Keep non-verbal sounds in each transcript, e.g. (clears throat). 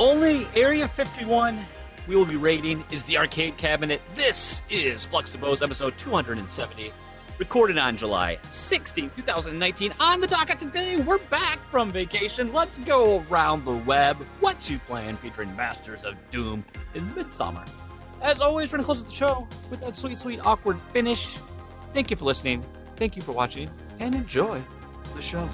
only Area 51 we will be rating is the arcade cabinet. This is Fluxibos episode 270, recorded on July 16, 2019. On the docket today, we're back from vacation. Let's go around the web. What you playing featuring Masters of Doom in Midsommar. As always, we're going to close the show with that sweet, sweet, awkward finish. Thank you for listening. Thank you for watching, and enjoy the show.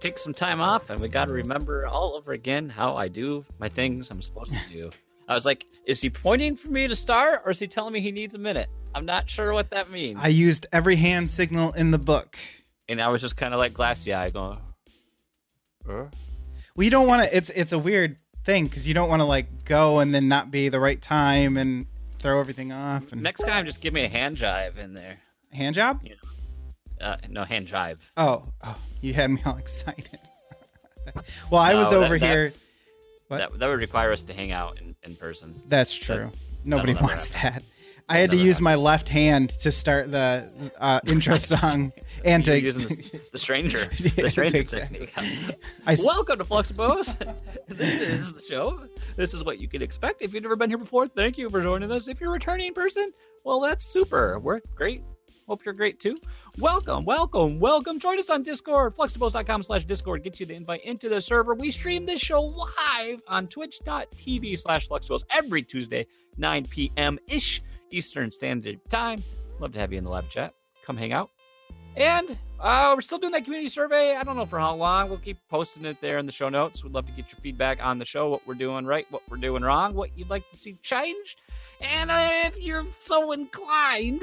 Take some time off and we got to remember all over again how I do my things I'm supposed to do. I was like, is he pointing for me to start or is he telling me he needs a minute? I'm not sure what that means. I used every hand signal in the book. and I was just kind of like glassy eye going, uh? Well, you don't want to. It's it's a weird thing because you don't want to like go and then not be the right time and throw everything off. And next time just give me a hand jive in there. hand job. Uh, no, hand jive. Oh, oh, you had me all (laughs) excited. (laughs) well, I was No, that- over that- here. What? That, that would require us to hang out in, in person. That's true. Nobody wants happen. that. I had to use my left hand to start the uh, intro (laughs) song and to using the, stranger, the stranger exactly. technique. I Welcome to Fluxibos. this is the show. This is what you can expect. If you've never been here before, thank you for joining us. If you're a returning person, well, that's super. We're great. Hope you're great too. Welcome, welcome, welcome. Join us on Discord. Fluxibos.com slash Discord gets you the invite into the server. We stream this show live on twitch.tv slash Fluxibos every Tuesday, 9 p.m. ish Eastern Standard Time. Love to have you in the live chat. Come hang out. And uh, we're still doing that community survey. I don't know for how long. We'll keep posting it there in the show notes. We'd love to get your feedback on the show, what we're doing right, what we're doing wrong, what you'd like to see changed. And uh, if you're so inclined,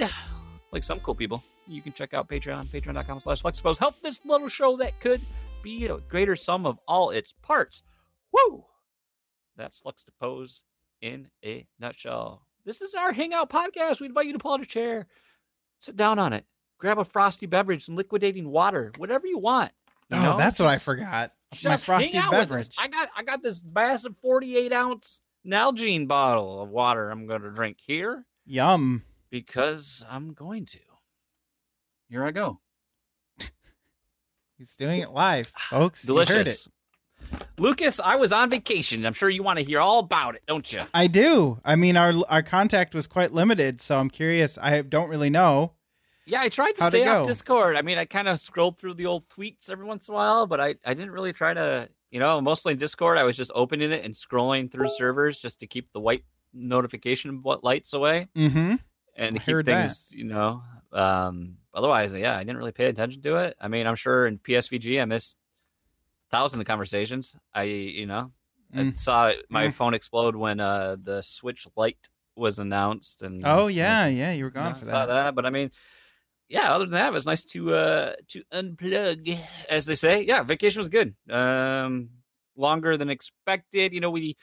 like some cool people, you can check out Patreon, patreon.com slash flexpose. Help this little show that could be a greater sum of all its parts. Woo! That's Flux to Pose in a nutshell. This is our Hangout podcast. We invite you to pull out a chair, sit down on it, grab a frosty beverage, some liquidating water, whatever you want. you oh, know? that's what I forgot. My frosty hang out with us. beverage. I got I got this massive 48 ounce Nalgene bottle of water I'm going to drink here Yum. Because I'm going to. Here I go. He's doing it live, (sighs) folks. You heard it. Delicious. Lucas, I was on vacation. I'm sure you want to hear all about it, don't you? I do. I mean, our our contact was quite limited, so I'm curious. I don't really know. Yeah, I tried to stay off? Discord. I mean, I kind of scrolled through the old tweets every once in a while, but I, I didn't really try to, you know, mostly in Discord, I was just opening it and scrolling through servers just to keep the white notification lights away Mm-hmm. And to I keep heard that. things, you know. Um, otherwise, yeah, I didn't really pay attention to it. I mean, I'm sure in PSVG I missed thousands of conversations. I, you know, I Mm. saw my Mm. phone explode when uh the Switch Lite was announced, and Oh yeah, yeah. You were gone for I saw that. that. But I mean, yeah. Other than that, it was nice to uh to unplug, as they say. Yeah, vacation was good. Um, longer than expected. You know, we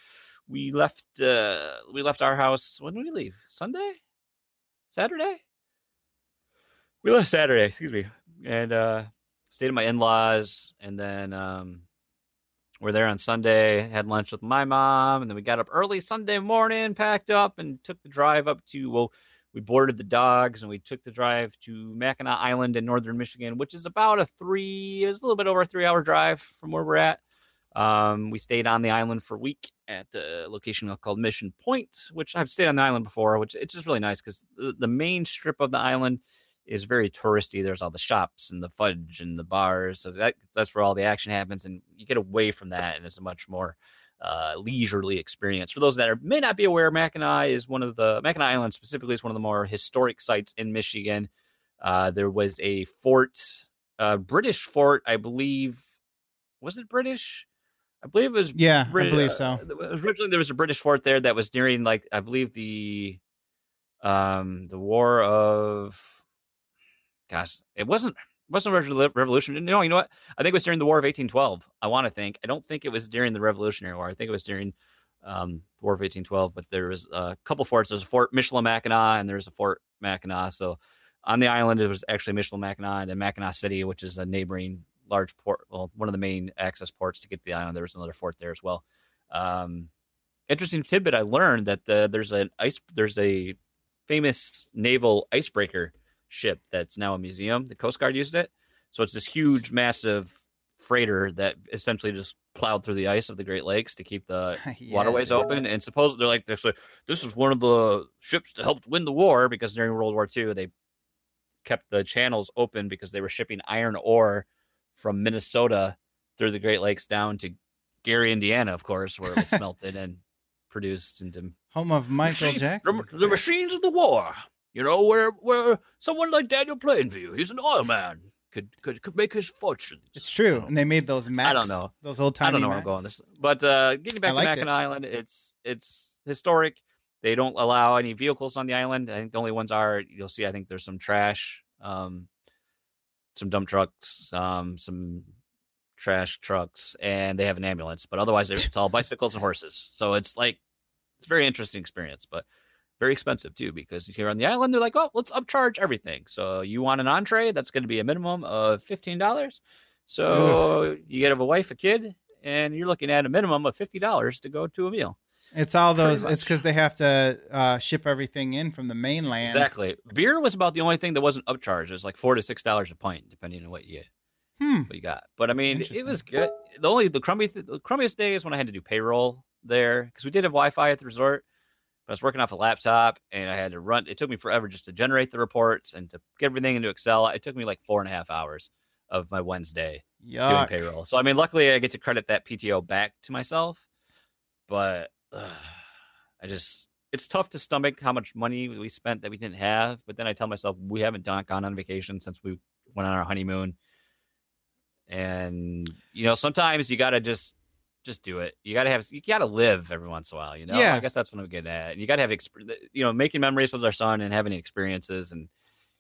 we left uh we left our house. When did we leave? Sunday, Saturday. We left Saturday. Excuse me, and uh stayed at my in laws, and then um. We're there on Sunday, had lunch with my mom, and then we got up early Sunday morning, packed up, and took the drive up to well, we boarded the dogs and we took the drive to Mackinac Island in northern Michigan, which is about a three, it's a little bit over a three hour drive from where we're at. Um, we stayed on the island for a week at a location called Mission Point, which I've stayed on the island before, which it's just really nice because the, the main strip of the island is very touristy. There's all the shops and the fudge and the bars, so that that's where all the action happens, and you get away from that, and it's a much more uh, leisurely experience. For those that are, may not be aware, Mackinac is one of the Mackinac Island specifically is one of the more historic sites in Michigan. Uh, there was a fort, a British fort, I believe. Was it British? I believe it was. Yeah, I believe uh, so. originally, there was a British fort there that was during, like, I believe the, um, the War of, gosh, it wasn't wasn't Revol- Revolution. No, you know what? I think it was during the War of 1812. I want to think. I don't think it was during the Revolutionary War. I think it was during um, the War of 1812. But there was a couple forts. There's a Fort Michilimackinac and there's a Fort Mackinac. So on the island it was actually Michilimackinac and Mackinaw City, which is a neighboring large port, well, one of the main access ports to get to the island. There was another fort there as well. Um, interesting tidbit: I learned that the, there's an ice, there's a famous naval icebreaker ship that's now a museum. The Coast Guard used it, so it's this huge, massive freighter that essentially just plowed through the ice of the Great Lakes to keep the (laughs) Yeah. waterways open. And supposedly, they're like, this, this is one of the ships that helped win the war because during World War II, they kept the channels open because they were shipping iron ore from Minnesota through the Great Lakes down to Gary, Indiana, of course, where it was (laughs) smelted and produced into Home of Michael Machine- Jackson. The, the machines of the war. You know, where where someone like Daniel Plainview, he's an oil man, could could, could make his fortunes. It's true, So, and they made those maps. I don't know. those old I don't know where I'm going this, but uh, getting back I to liked it. Mackinac Island, it's it's historic. They don't allow any vehicles on the island. I think the only ones are you'll see. I think there's some trash, um, some dump trucks, um, some trash trucks, and they have an ambulance. But otherwise, it's all bicycles and horses. So it's like it's a very interesting experience, but very expensive too because here on the island they're like, oh, let's upcharge everything. So you want an entree? That's going to be a minimum of fifteen dollars. So you get a wife, a kid, and you're looking at a minimum of fifty dollars to go to a meal. It's all those. It's because they have to uh, ship everything in from the mainland. Exactly. Beer was about the only thing that wasn't upcharged. It was like four to six dollars a pint, depending on what you Hmm. what you got. But I mean, it was good. The only the crummy the crummiest day is when I had to do payroll there because we did have Wi-Fi at the resort. But I was working off a laptop and I had to run. It took me forever just to generate the reports and to get everything into Excel. It took me like four and a half hours of my Wednesday Yuck. doing payroll. So I mean, luckily I get to credit that PTO back to myself. But I just it's tough to stomach how much money we spent that we didn't have. But then I tell myself we haven't done, gone on vacation since we went on our honeymoon. And you know, sometimes you gotta just just do it. You gotta have you gotta live every once in a while. You know, Yeah. I guess that's what I'm getting at. You gotta have exp- you know making memories with our son and having experiences and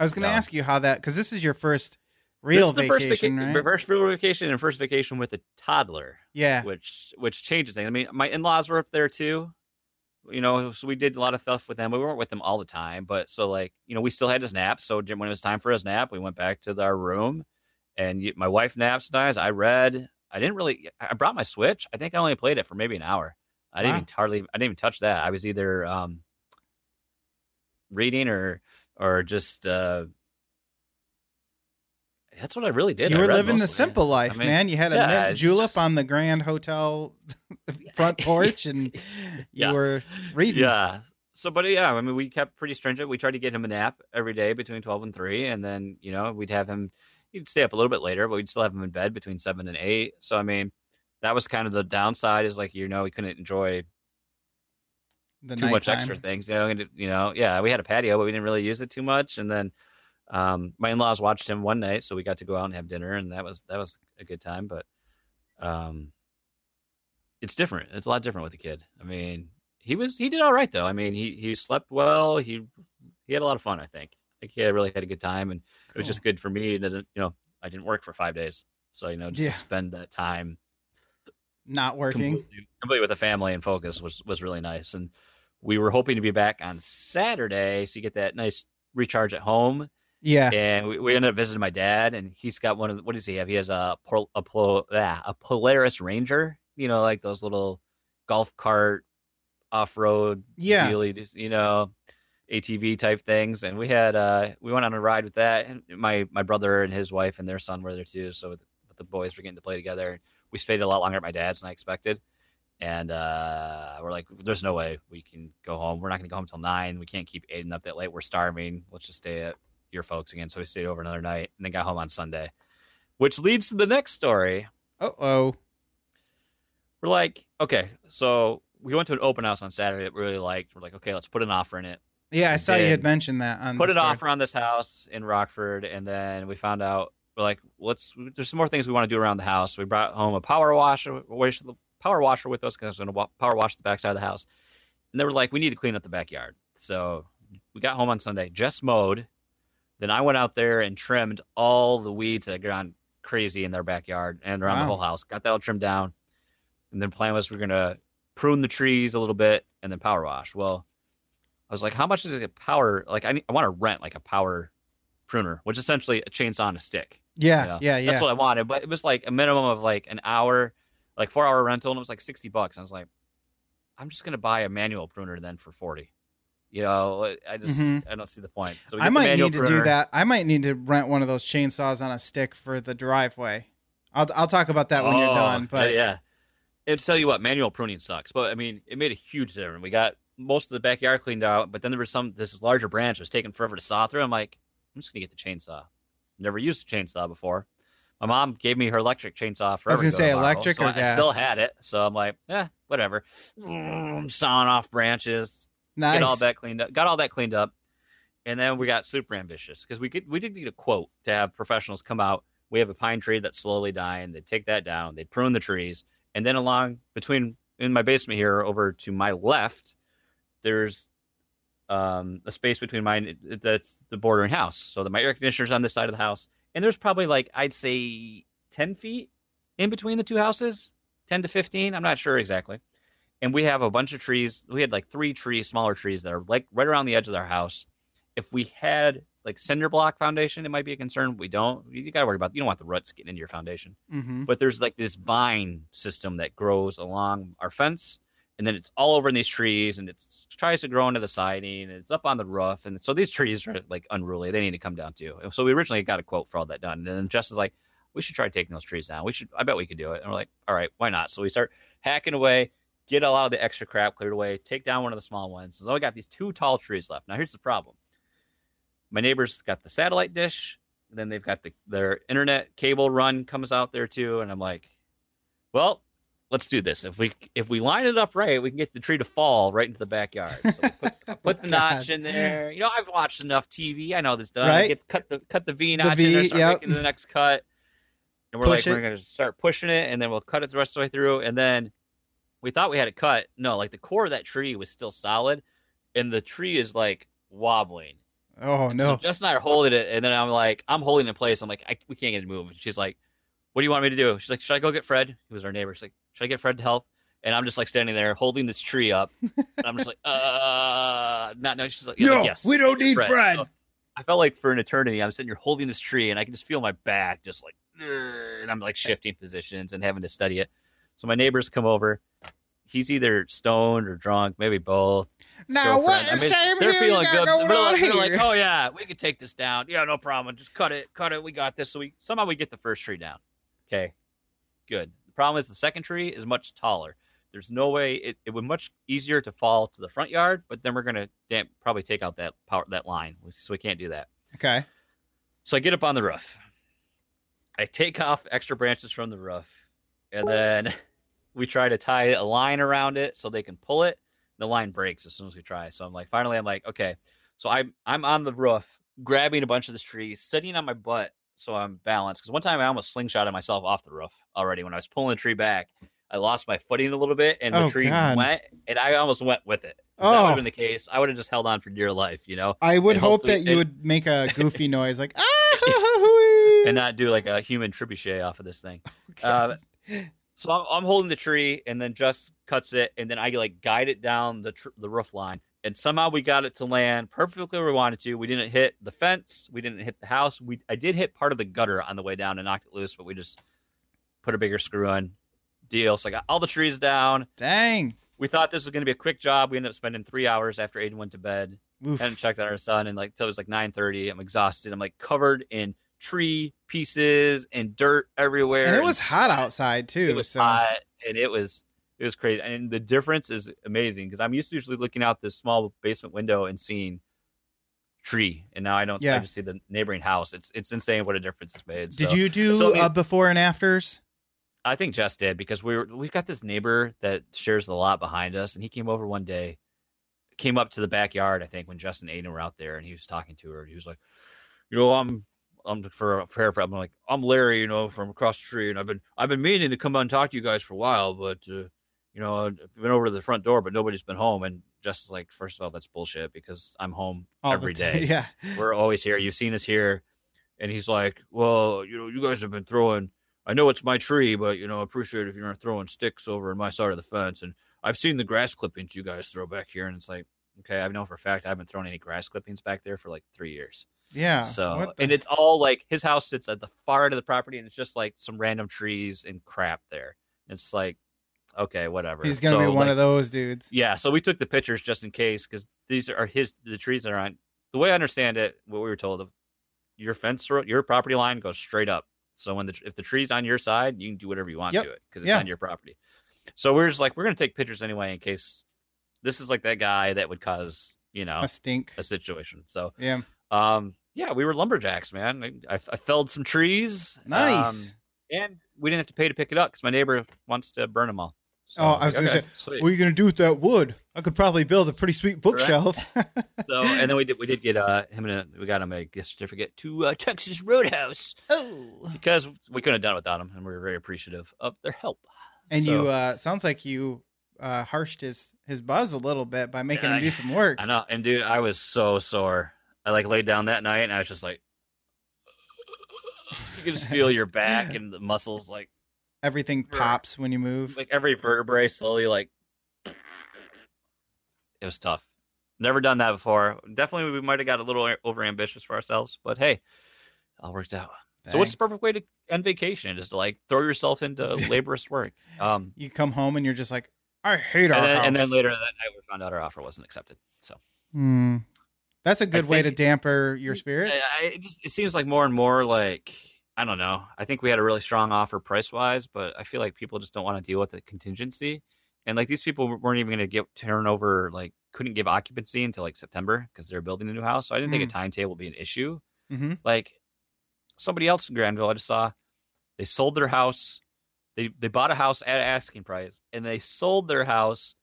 I was going to No. ask you how that because this is your first this real is the first vacation, vaca- right? first real vacation and first vacation with a toddler. Yeah. which which changes things. I mean, my in laws were up there too. You know, so we did a lot of stuff with them. We weren't with them all the time, but so like you know, we still had his nap. So when it was time for his nap, we went back to our room, and my wife naps sometimes. I read. I didn't really. I brought my Switch. I think I only played it for maybe an hour. I didn't Wow. even hardly. I didn't even touch that. I was either um, reading or or just. uh that's what I really did. You were living the simple life, I mean, man. You had a yeah, mint julep just- on the Grand Hotel (laughs) front (laughs) porch, and you were reading. Yeah. So, but yeah, I mean, we kept pretty stringent. We tried to get him a nap every day between 12 and 3. And then, you know, we'd have him, he'd stay up a little bit later, but we'd still have him in bed between 7 and 8. So, I mean, that was kind of the downside is like, you know, we couldn't enjoy The too much extra things, you know, and, you know, yeah, we had a patio, but we didn't really use it too much. And then, um, my in-laws watched him one night, so we got to go out and have dinner and that was, that was a good time. But, um, it's different. It's a lot different with a kid. I mean, he was he did all right though. I mean, he he slept well. He he had a lot of fun. I think. I think he had really had a good time, and it was just good for me that you know I didn't work for five days, so you know just Yeah. to spend that time not working. completely, completely with the family and focus was was really nice. And we were hoping to be back on Saturday, so you get that nice recharge at home. Yeah. And we, we ended up visiting my dad, and he's got one of the, what does he have? He has a Pol- a, Pol- ah, a Polaris Ranger, you know, like those little golf cart off road, Yeah. you know, ATV type things. And we had uh we went on a ride with that, and my my brother and his wife and their son were there too. So the, the boys were getting to play together. We stayed a lot longer at my dad's than I expected. And uh, we're like, there's no way we can go home. We're not going to go home till nine. We can't keep Aiden up that late. We're starving. Let's just stay at your folks again. So we stayed over another night and then got home on Sunday, which leads to the next story. Oh oh. We're like, okay, so we went to an open house on Saturday that we really liked. We're like, okay, let's put an offer in it. Yeah, I We saw you had mentioned that on put an Discord. offer on this house in Rockford, and then we found out we're like, let's. There's some more things we want to do around the house. So we brought home a power washer, power washer with us because I was going to power wash the backside of the house. And they were like, we need to clean up the backyard. So we got home on Sunday, just mowed. Then I went out there and trimmed all the weeds that had gone crazy in their backyard and around Wow. the whole house. Got that all trimmed down. And then plan was we're gonna prune the trees a little bit and then power wash. Well, I was like, how much is it a power? Like I need, I want to rent like a power pruner, which is essentially a chainsaw on a stick. Yeah, you know? yeah, yeah. That's what I wanted, but it was like a minimum of like an hour, like four hour rental, and it was like sixty bucks. I was like, I'm just gonna buy a manual pruner then for forty. You know, I just Mhm. I don't see the point. So I might need to do that. I might need to rent one of those chainsaws on a stick for the driveway. I'll I'll talk about that when you're Oh, done. But yeah, it'll tell you what manual pruning sucks, but I mean, it made a huge difference. We got most of the backyard cleaned out, but then there was some this larger branch was taking forever to saw through. I'm like, I'm just gonna get the chainsaw. Never used a chainsaw before. My mom gave me her electric chainsaw forever. I was gonna say to borrow, electric so or I, I still had it, so I'm like, eh, whatever. Mm, sawing off branches, nice. get all that cleaned up. Got all that cleaned up, and then we got super ambitious because we could we did need a quote to have professionals come out. We have a pine tree that's slowly dying. They take that down. They prune the trees, and then along between in my basement here, over to my left, there's um, a space between mine that's the bordering house. So that my air conditioner's on this side of the house, and there's probably like I'd say ten feet in between the two houses, ten to fifteen. I'm not sure exactly and we have a bunch of trees. We had like three trees, smaller trees that are like right around the edge of our house. If we had like cinder block foundation, it might be a concern. We don't. You got to worry about. You don't want the roots getting into your foundation. hmm But there's like this vine system that grows along our fence, and then it's all over in these trees, and it tries to grow into the siding, and it's up on the roof, and so these trees are like unruly. They need to come down too. So we originally got a quote for all that done, and then Jess is like, "We should try taking those trees down. We should. I bet we could do it." And we're like, "All right, why not?" So we start hacking away, get a lot of the extra crap cleared away, take down one of the small ones. So we got these two tall trees left. Now here's the problem. My neighbor's got the satellite dish, and then they've got the their internet cable run comes out there too, and I'm like, well, let's do this. If we if we line it up right, we can get the tree to fall right into the backyard. So put, (laughs) put the notch in there. You know, I've watched enough TV. I know this done. I Right. Get cut the cut the V The notch in there, start yep. making the next cut. And we're Push like, it. we're gonna start pushing it, and then we'll cut it the rest of the way through. And then we thought we had it cut. No, like the core of that tree was still solid, and the tree is like wobbling. Oh So no. Jess and I are holding it, and then I'm like, I'm holding it in place. I'm like, I, we can't get it to move. And she's like, What do you want me to do? She's like, Should I go get Fred? He was our neighbor. She's like, Should I get Fred to help? And I'm just like standing there holding this tree up. (laughs) And I'm just like, uh, not no. She's like, yeah, like, yes. don't need Fred. Fred. So I felt like for an eternity, I'm sitting here holding this tree, and I can just feel my back just like, and I'm like shifting positions and having to study it. So my neighbors come over. He's either stoned or drunk, maybe both. Now what girlfriend- shame they're here feeling good. They're like, they're like, oh yeah, we can take this down. Yeah, no problem. Just cut it, cut it. We got this. So we somehow we get the first tree down. Okay, good. The problem is the second tree is much taller. There's no way it, it would much easier to fall to the front yard, but then we're gonna damn, probably take out that power that line, so we can't do that. Okay. So I get up on the roof. I take off extra branches from the roof, and then we try to tie a line around it so they can pull it. The line breaks as soon as we try. So I'm like, finally, I'm like, okay. So I'm I'm on the roof, grabbing a bunch of this tree, sitting on my butt so I'm balanced. Because one time I almost slingshotted myself off the roof already when I was pulling the tree back. I lost my footing a little bit, and the Oh, tree God. went, and I almost went with it. If that would Oh. have been the case. I would have just held on for dear life, you know. I would And hope that you it- would make a goofy (laughs) noise like ah (laughs) and not do like a human trebuchet off of this thing. (laughs) Okay. Uh, so I'm, I'm holding the tree, and then just cuts it, and then I like guide it down the tr- the roof line, and somehow we got it to land perfectly where we wanted to. We didn't hit the fence, we didn't hit the house. We I did hit part of the gutter on the way down and knocked it loose, but we just put a bigger screw on. Deal. So I got all the trees down. Dang. We thought this was going to be a quick job. We ended up spending three hours after Aiden went to bed Oof. hadn't checked on our son and like till it was like 9:30. I'm exhausted. I'm like covered in tree pieces and dirt everywhere. And it was s- hot outside too. It was so hot and it was it was crazy. And the difference is amazing because I'm used to usually looking out this small basement window and seeing tree, and now I don't. I Yeah. just see the neighboring house. It's it's insane what a difference it's made. did So- you do so uh, before and afters? I think Jess did because we were we've got this neighbor that shares the lot behind us, and he came over one day, came up to the backyard. I think when Justin and Aiden were out there, and he was talking to her, and he was like, "You know, I'm I'm for a paraphrase. I'm like I'm Larry, you know, from across the street, and I've been I've been meaning to come out and talk to you guys for a while, but uh, you know, I've been over to the front door, but nobody's been home." And just like, first of all, that's bullshit because I'm home All every (laughs) day Yeah. we're always here. You've seen us here. And he's like, well, you know, you guys have been throwing, I know it's my tree, but, you know, I appreciate if you're not throwing sticks over in my side of the fence. And I've seen the grass clippings you guys throw back here. And it's like, okay, I know for a fact I haven't thrown any grass clippings back there for like three years. Yeah. So and it's all like his house sits at the far end of the property, and it's just like some random trees and crap there. It's like, okay, whatever. he's gonna So, be one like, of those dudes. Yeah, so we took the pictures just in case because these are his the trees that are on. The way I understand it, what we were told, of your fence, your property line goes straight up. So when the if the tree's on your side, you can do whatever you want Yep. to it because it's Yeah. on your property. So we're just like we're gonna take pictures anyway in case this is like that guy that would cause you know A stink. a situation. So Yeah. um yeah, we were lumberjacks, man. I, I, felled some trees. um, Nice. and we didn't have to pay to pick it up because my neighbor wants to burn them all. So Oh, I was gonna okay, say, sweet. what are you gonna do with that wood? I could probably build a pretty sweet bookshelf. (laughs) So and then we did we did get uh him and a, we got him a gift certificate to uh, Texas Roadhouse oh. because we couldn't have done it without him and we were very appreciative of their help. And So, you uh sounds like you uh harshed his his buzz a little bit by making Yeah, him do some work. I know, and dude, I was so sore. I like laid down that night and I was just like, you can just feel your back and the muscles like Everything pops when you move. like every vertebrae slowly like. It was tough. Never done that before. Definitely, we might have got a little over ambitious for ourselves, but hey, all worked out. So what's the perfect way to end vacation? Is to like throw yourself into (laughs) laborious work. Um, you come home and you're just like, I hate our and then, house. and then later that night, we found out our offer wasn't accepted. So Hmm. That's a good way to think- damper your spirits. I, I, it, just, it seems like more and more like I don't know. I think we had a really strong offer price wise, but I feel like people just don't want to deal with the contingency. And like these people weren't even going to get turnover, like couldn't give occupancy until like September because they're building a new house. So I didn't think a timetable would be an issue. Mhm. Like somebody else in Granville, I just saw they sold their house. They they bought a house at asking price, and they sold their house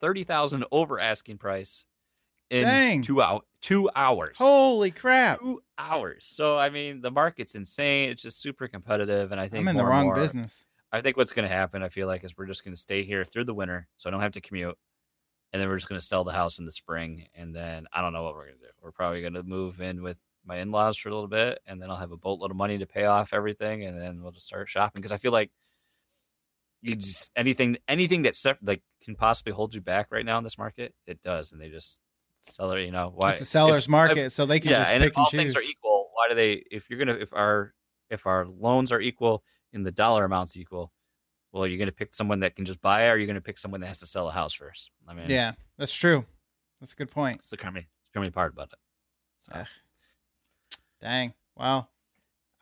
thirty thousand over asking price in Dang. two out two hours Holy crap! two hours. So I mean, the market's insane. It's just super competitive, and I think I'm in the wrong more- business. I think what's going to happen, I feel like, is we're just going to stay here through the winter, so I don't have to commute, and then we're just going to sell the house in the spring, and then I don't know what we're going to do. We're probably going to move in with my in-laws for a little bit, and then I'll have a boatload of money to pay off everything, and then we'll just start shopping because I feel like you just anything anything that sep- like can possibly hold you back right now in this market, it does, and they just sell it. You know why? it's a seller's if- if- market, so they can yeah, just and pick if and all choose. things are equal, why do they? If you're gonna, if our, if our loans are equal and the dollar amounts equal, well, you're gonna pick someone that can just buy, it, or you're gonna pick someone that has to sell a house first. I mean, yeah, that's true. That's a good point. it's the crummy, crummy part about it. So, Ugh. Dang. Wow.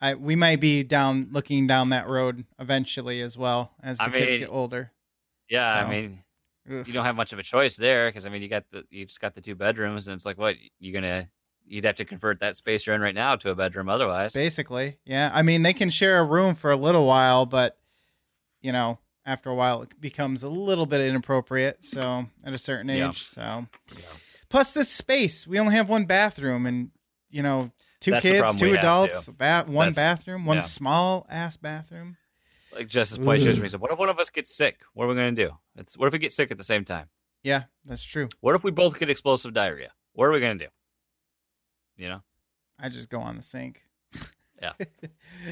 I we might be down looking down that road eventually as well as the I kids mean, get older. yeah, So, I mean, Ugh. you don't have much of a choice there because I mean, you got the, you just got the two bedrooms, and it's like, what you're gonna, you'd have to convert that space you're in right now to a bedroom, otherwise. Basically, yeah. I mean, they can share a room for a little while, but you know, after a while, it becomes a little bit inappropriate. So at a certain age, Yeah. so Yeah. plus this space, we only have one bathroom, and you know, two That's kids, two adults, ba- one That's- bathroom, one yeah. small ass bathroom. Like Justice Point shows me, so what if one of us gets sick? What are we gonna do? It's what if we get sick at the same time? Yeah, that's true. What if we both get explosive diarrhea? What are we gonna do? You know, I just go on the sink. (laughs) Yeah.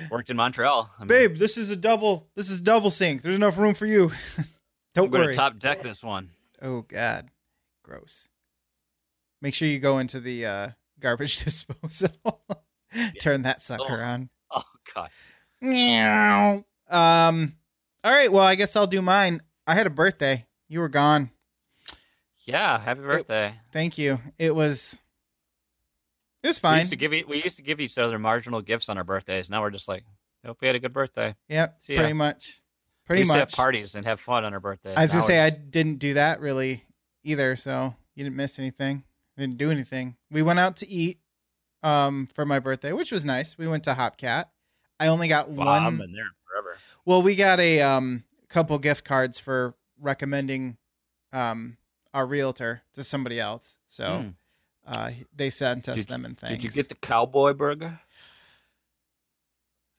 worked in Montreal. I mean, Babe, this is a double. This is double sink. There's enough room for you. (laughs) Don't I'm going worry. to top deck this one. oh God, gross. Make sure you go into the uh, garbage (laughs) disposal. Turn that sucker Oh. on. Oh God. Meow. Um. All right. Well, I guess I'll do mine. I had a birthday. You were gone. Yeah. Happy birthday. Thank you. It was. It was We fine. used to give we used to give each other marginal gifts on our birthdays. Now we're just like, hope we had a good birthday. Yep. See ya. Pretty much. we Pretty used to have parties and have fun on our birthdays. I was gonna Now say I didn't do that really either, so you didn't miss anything. I didn't do anything. We went out to eat um for my birthday, which was nice. We went to Hopcat. I only got Wow, I've one. been there forever. Well, we got a um couple gift cards for recommending um our realtor to somebody else. So Mm. uh they sent us Did them and things. Did you get the cowboy burger?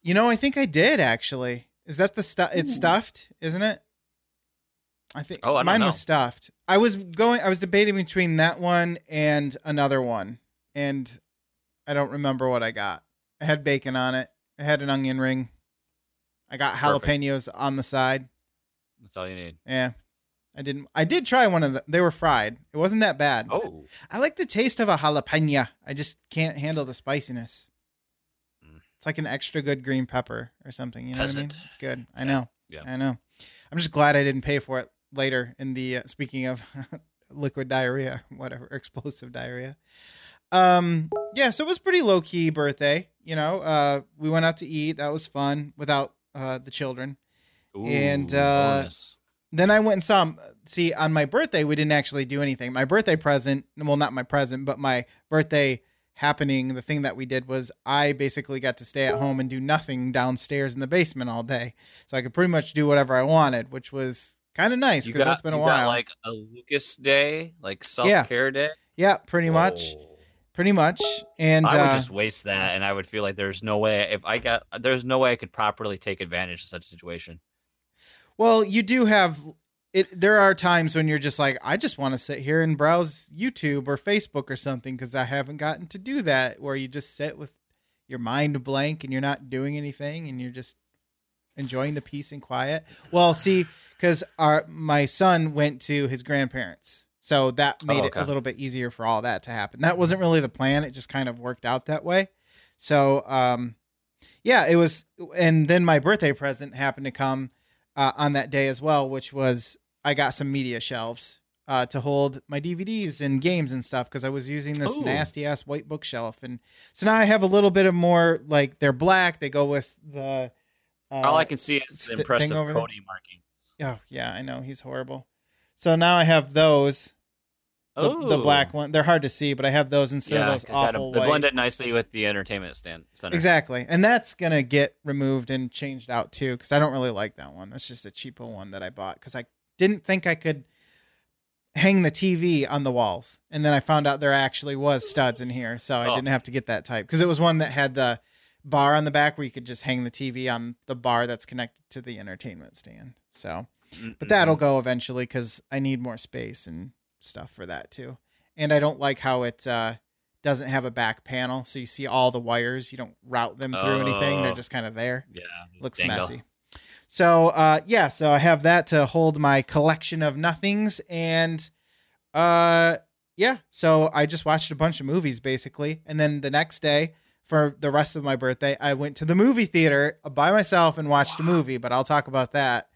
You know, I think I did actually. Is that the stuff? It's stuffed, isn't it? I think Oh, I mine know. was stuffed. I was going. I was debating between that one and another one, and I don't remember what I got. I had bacon on it. I had an onion ring. I got Perfect. jalapenos on the side. That's all you need. Yeah, I didn't. I did try one of them. They were fried. It wasn't that bad. Oh, I like the taste of a jalapeno. I just can't handle the spiciness. Mm. It's like an extra good green pepper or something. You know what I mean? It's good. I know. Yeah. I know. I'm just glad I didn't pay for it later in the uh, speaking of (laughs) liquid diarrhea, (laughs) whatever, explosive diarrhea. Um yeah, so it was pretty low key birthday, you know. Uh we went out to eat. That was fun without uh the children. Ooh, And, uh. Then I went and saw. See, on my birthday, we didn't actually do anything. My birthday present, well, not my present, but my birthday happening, the thing that we did was I basically got to stay at home and do nothing downstairs in the basement all day. So I could pretty much do whatever I wanted, which was kind of nice because that's been a you got, while. like a Lucas day, like self care day. yeah, pretty much. Pretty much. And I would uh, just waste that, and I would feel like there's no way if I got there's no way I could properly take advantage of such a situation. Well, you do have it. There are times when you're just like, I just want to sit here and browse YouTube or Facebook or something because I haven't gotten to do that. Where you just sit with your mind blank and you're not doing anything and you're just enjoying the peace and quiet. Well, see, because our my son went to his grandparents, so that made Oh, it a little bit easier for all that to happen. That wasn't really the plan; it just kind of worked out that way. So, um, yeah, it was. And then my birthday present happened to come uh, on that day as well, which was I got some media shelves uh, to hold my DVDs and games and stuff because I was using this nasty ass white bookshelf, and so now I have a little bit of more like they're black. They go with the. Uh, All I can see is st- the impressive thing over there? Cody marking. Oh yeah, I know he's horrible. So now I have those, the, the black one. They're hard to see, but I have those instead of those awful They blend it nicely with the entertainment stand center. Exactly, and that's gonna get removed and changed out too because I don't really like that one. That's just a cheapo one that I bought because I didn't think I could hang the TV on the walls, and then I found out there actually was studs in here, so I Oh. didn't have to get that type because it was one that had the bar on the back where you could just hang the TV on the bar that's connected to the entertainment stand. So, But that'll go eventually because I need more space and stuff for that too. And I don't like how it uh, doesn't have a back panel, so you see all the wires. You don't route them through anything; they're Oh. just kind of there. Yeah, Looks dangle. messy. So uh, yeah, so I have that to hold my collection of nothings, and uh, yeah, so I just watched a bunch of movies basically, and then the next day. For the rest of my birthday, I went to the movie theater by myself and watched a movie, but I'll talk about that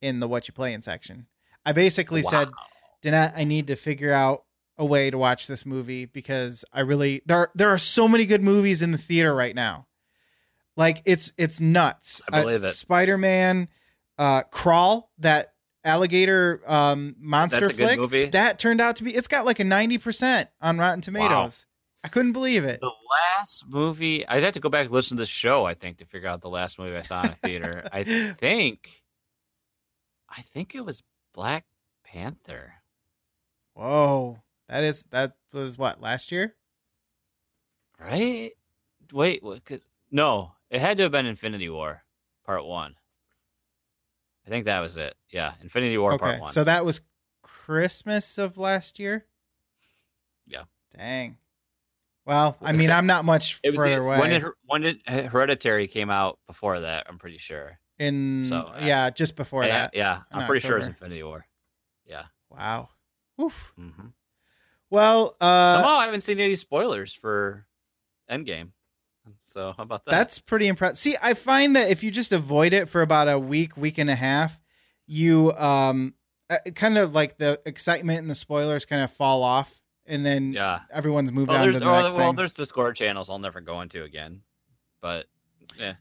in the what you playing section. I basically said, Wow. Danette, I need to figure out a way to watch this movie because I really there there are so many good movies in the theater right now. Like it's it's nuts. I believe it. Spider Man, uh, Crawl, that alligator um, monster That's flick, movie. that turned out to be. It's got like a ninety percent on Rotten Tomatoes. I couldn't believe it. The last movie, I'd have to go back and listen to the show. I think to figure out the last movie I saw in a theater. I (laughs) think, I think it was Black Panther. Whoa, that is that was what last year. Right? Wait, what? Could, no, it had to have been Infinity War, Part One. I think that was it. Yeah, Infinity War okay, Part One. so that was Christmas of last year. Yeah. Dang. Well, I mean, I'm not much it was further the- away. when did when did Hereditary came out before that? I'm pretty sure. In so, uh, yeah, just before yeah, that. yeah, I'm pretty sure it's Infinity War. Yeah. Wow. Oof. hmm Well, uh, Somehow I haven't seen any spoilers for Endgame. So how about that? that's pretty impressive. See, I find that if you just avoid it for about a week, week and a half, you um, uh, kind of like the excitement and the spoilers kind of fall off, and then yeah. everyone's Well, on to the well, next well, thing. there's Discord channels I'll never go into again. But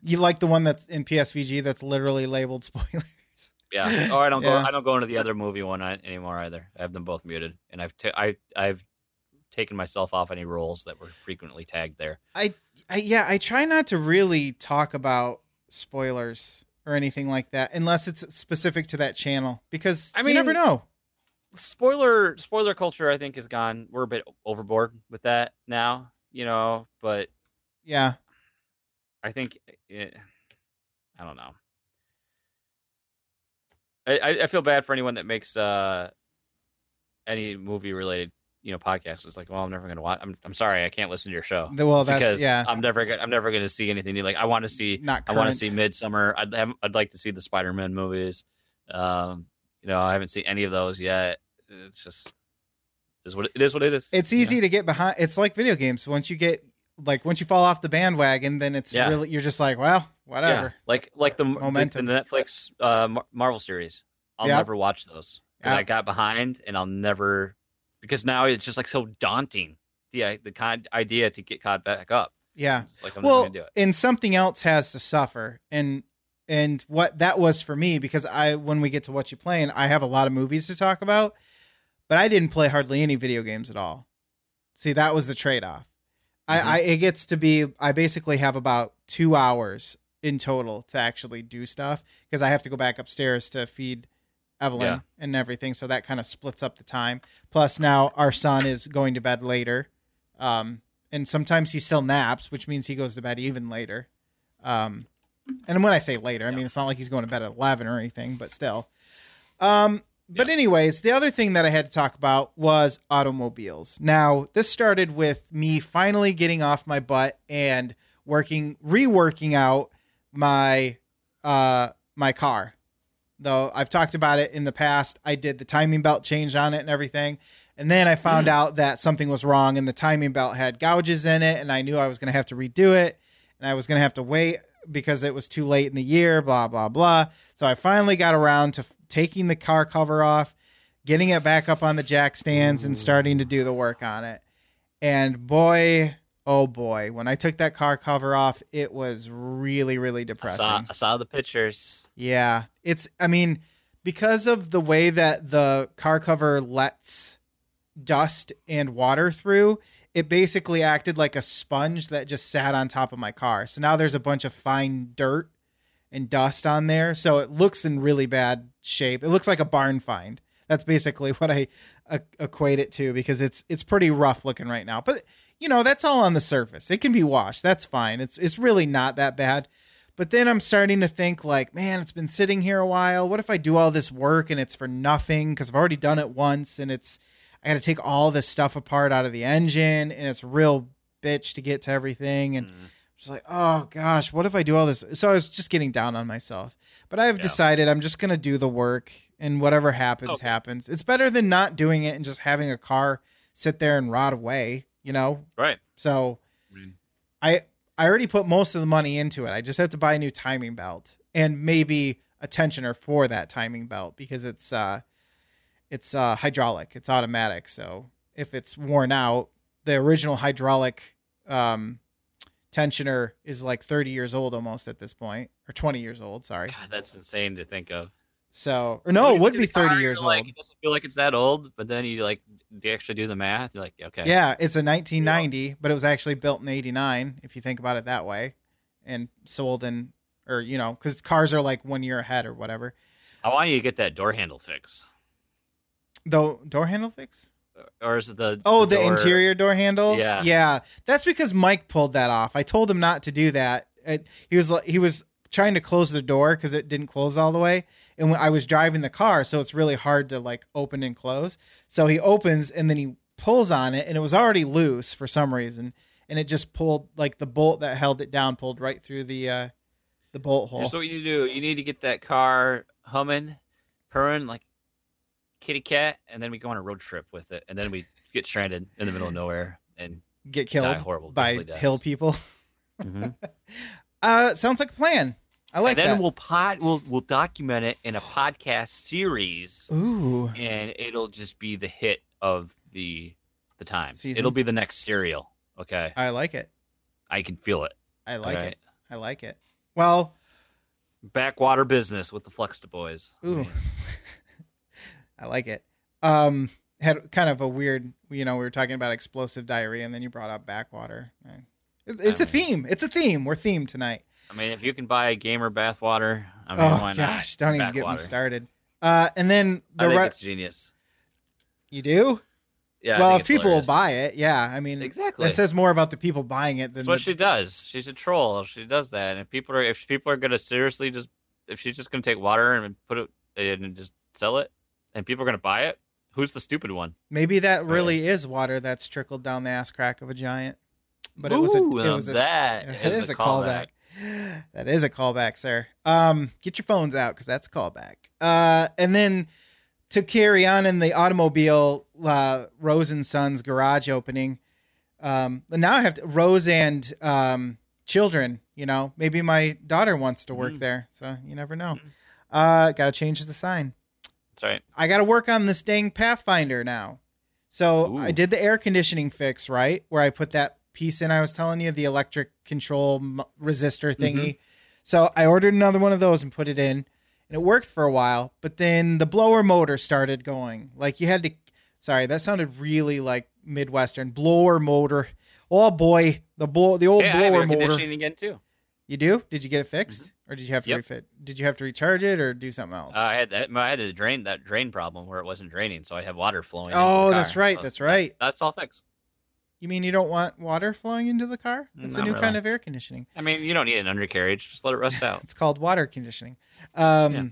You like the one that's in PSVG that's literally labeled (laughs) spoiler. yeah, or I don't go. Yeah. I don't go into the other movie one uh, anymore either. I have them both muted, and I've ta- I I've taken myself off any roles that were frequently tagged there. I yeah, I try not to really talk about spoilers or anything like that unless it's specific to that channel because I you never know. Spoiler spoiler culture, I think, is gone. We're a bit overboard with that now, you know. But Yeah. I think it, I don't know. I, I feel bad for anyone that makes uh any movie related you know podcasts. It's like, well, I'm never gonna watch. I'm I'm sorry, I can't listen to your show Well, that's because yeah. I'm never gonna I'm never gonna see anything new. Like I want to see Not I want to see Midsommar. I'd have, I'd like to see the Spider Man movies. Um, You know, I haven't seen any of those yet. It's just is what it is. What it is. It's you know? easy to get behind. It's like video games. Once you get like once you fall off the bandwagon, then it's Yeah. really you're just like, well, whatever. Yeah, like like the the, Momentum. the Netflix uh, Marvel series. I'll Yep. never watch those because Yep. I got behind, and I'll never because now it's just like so daunting. The the kind idea to get caught back up. Yeah. Like well, gonna do it. and something else has to suffer, and and what that was for me because I when we get to what you playing, I have a lot of movies to talk about, but I didn't play hardly any video games at all. See, that was the trade off. I, I it gets to be I basically have about two hours in total to actually do stuff because I have to go back upstairs to feed Evelyn Yeah. and everything, so that kind of splits up the time. Plus, now our son is going to bed later, um, and sometimes he still naps, which means he goes to bed even later. Um, and when I say later, I mean it's not like he's going to bed at eleven or anything, but still. Um, but anyways, the other thing that I had to talk about was automobiles. Now, this started with me finally getting off my butt and working reworking out my uh my car. Though I've talked about it in the past, I did the timing belt change on it and everything. And then I found out that something was wrong and the timing belt had gouges in it and I knew I was going to have to redo it and I was going to have to wait because it was too late in the year, blah blah blah. So I finally got around to f- taking the car cover off, getting it back up on the jack stands and starting to do the work on it. And boy, oh boy, when I took that car cover off, it was really really I depressing. saw, I saw the pictures. Yeah. It's I mean, because of the way that the car cover lets dust and water through, it basically acted like a sponge that just sat on top of my car. So now there's a bunch of fine dirt and dust on there. So it looks in really bad shape. It looks like a barn find. That's basically (laughs) what I equate it to because it's it's pretty rough looking right now. But you know, that's all on the surface. It can be washed. That's fine. It's it's really not that bad. But then I'm starting to think like, man, it's been sitting here a while. What if I do all this work and it's for nothing because I've already done it once and it's I got to take all this stuff apart out of the engine and it's real bitch to get to everything and Mm. just like, oh gosh, what if I do all this? So I was just getting down on myself. But I've Yeah. decided I'm just gonna do the work and whatever happens Okay. happens. It's better than not doing it and just having a car sit there and rot away, you know? Right. So I mean, I I already put most of the money into it. I just have to buy a new timing belt and maybe a tensioner for that timing belt because it's uh it's uh hydraulic. It's automatic. So if it's worn out, the original hydraulic um tensioner is like 30 years old almost at this point or 20 years old, sorry. God, that's insane to think of. So or no, it would be 30 car, years like, old. It doesn't feel like it's that old, but then you like do you actually do the math. You're like, okay, Yeah, it's a 1990, but it was actually built in 89 if you think about it that way and sold in or you know cuz cars are like 1 year ahead or whatever. I want you to get that door handle fix, The door handle fix? or is it the Oh, the, door- interior door handle. Yeah. yeah. That's because Mike pulled that off. I told him not to do that. It, he was like- he was trying to close the door because it didn't close all the way, and when I was driving the car, so it's really hard to like open and close. So he opens and then he pulls on it, and it was already loose for some reason, and it just pulled like the bolt that held it down pulled right through the uh the bolt hole. Here's what you do: you need to get that car humming, purring like kitty cat, and then we go on a road trip with it, and then we get stranded in the middle of nowhere and Get die killed horrible by hill people. Mhm. (laughs) Uh, sounds like a plan. I like and then that. we'll pod we'll we'll document it in a podcast series, Ooh. and it'll just be the hit of the the times. Season. It'll be the next serial. Okay, I like it. I can feel it. I like Alright. it. I like it. Well, Backwater business with the Fluxta boys. I Ooh. mean, I like it. Um, had kind of a weird, you know, we were talking about explosive diarrhea, and then you brought up backwater. It's, it's a I mean- theme. It's a theme. We're themed tonight. I mean, if you can buy a gamer bathwater, I mean, oh why not? gosh, don't even get me started. Uh, and then I the think re- it's genius. you do Yeah. Well. If people will buy it, yeah. I mean, exactly. that says more about the people buying it than That's what the, she does. She's a troll. She does that. And if people are if people are gonna seriously just if she's just gonna take water and put it in and just sell it, and people are gonna buy it, who's the stupid one? maybe that really is water that's trickled down the ass crack of a giant. But it was a it was a that (laughs) That is is a a callback. (sighs) That is a callback, sir. Um, get your phones out because that's a callback. Uh, and then to carry on in the automobile uh, Rose and Sons garage opening. Um, now I have to, Rose and um, children. You know, maybe my daughter wants to work Mm. there, so you never know. Mm. Uh, got to change the sign. That's right. I got to work on this dang Pathfinder now. So Ooh. I did the air conditioning fix right, where I put that piece in. I was telling you the electric control m- resistor mm-hmm. thingy. So I ordered another one of those and put it in, and it worked for a while. But then the blower motor started going. Like you had to. Sorry, that sounded really like Midwestern blower motor. Oh boy, the blow the old Hey, I have blower air motor. conditioning again too. You do? Did you get it fixed, mm-hmm. Or did you have to Yep. refit? Did you have to recharge it or do something else? Uh, I had that. I had a drain that drain problem where it wasn't draining, so I have water flowing. Oh, that's car. right, So that's right. That's all fixed. You mean you don't want water flowing into the car? It's a new really. kind of air conditioning. I mean, you don't need an undercarriage. Just let it rust out. (laughs) It's called water conditioning. Um, Yeah.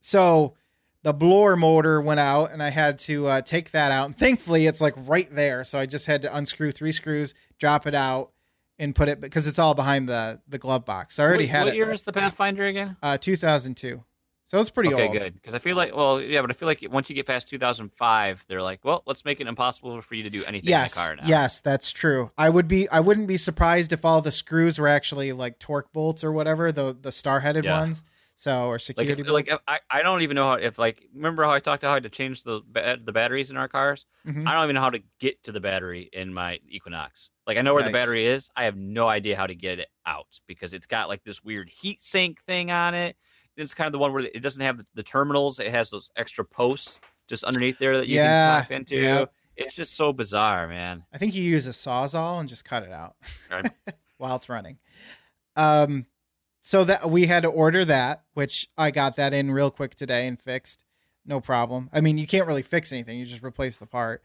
So the blower motor went out, and I had to uh, take that out. And thankfully, it's like right there. So I just had to unscrew three screws, drop it out, and put it because it's all behind the the glove box. I already what, had what it. year is the Pathfinder again? Uh, 2002. So it's pretty okay, old. Okay, good. Because I feel like, well, yeah, but I feel like once you get past 2005, they're like, well, let's make it impossible for you to do anything Yes, in the car now. yes, that's true. I would be, I wouldn't be surprised if all the screws were actually like Torx bolts or whatever, the the star headed Yeah. ones. So or Like, security like if, I, I don't even know how if like remember how I talked about how I had to change the the batteries in our cars. Mhm. I don't even know how to get to the battery in my Equinox. Like I know where the battery is. I have no idea how to get it out because it's got like this weird heat sink thing on it. It's kind of the one where it doesn't have the, the terminals. It has those extra posts just underneath there that you Yeah, can tap into. yeah. It's just so bizarre, man. I think you use a sawzall and just cut it out Right. (laughs) while it's running. Um, so that we had to order that, which I got that in real quick today and fixed, no problem. I mean, you can't really fix anything; you just replace the part.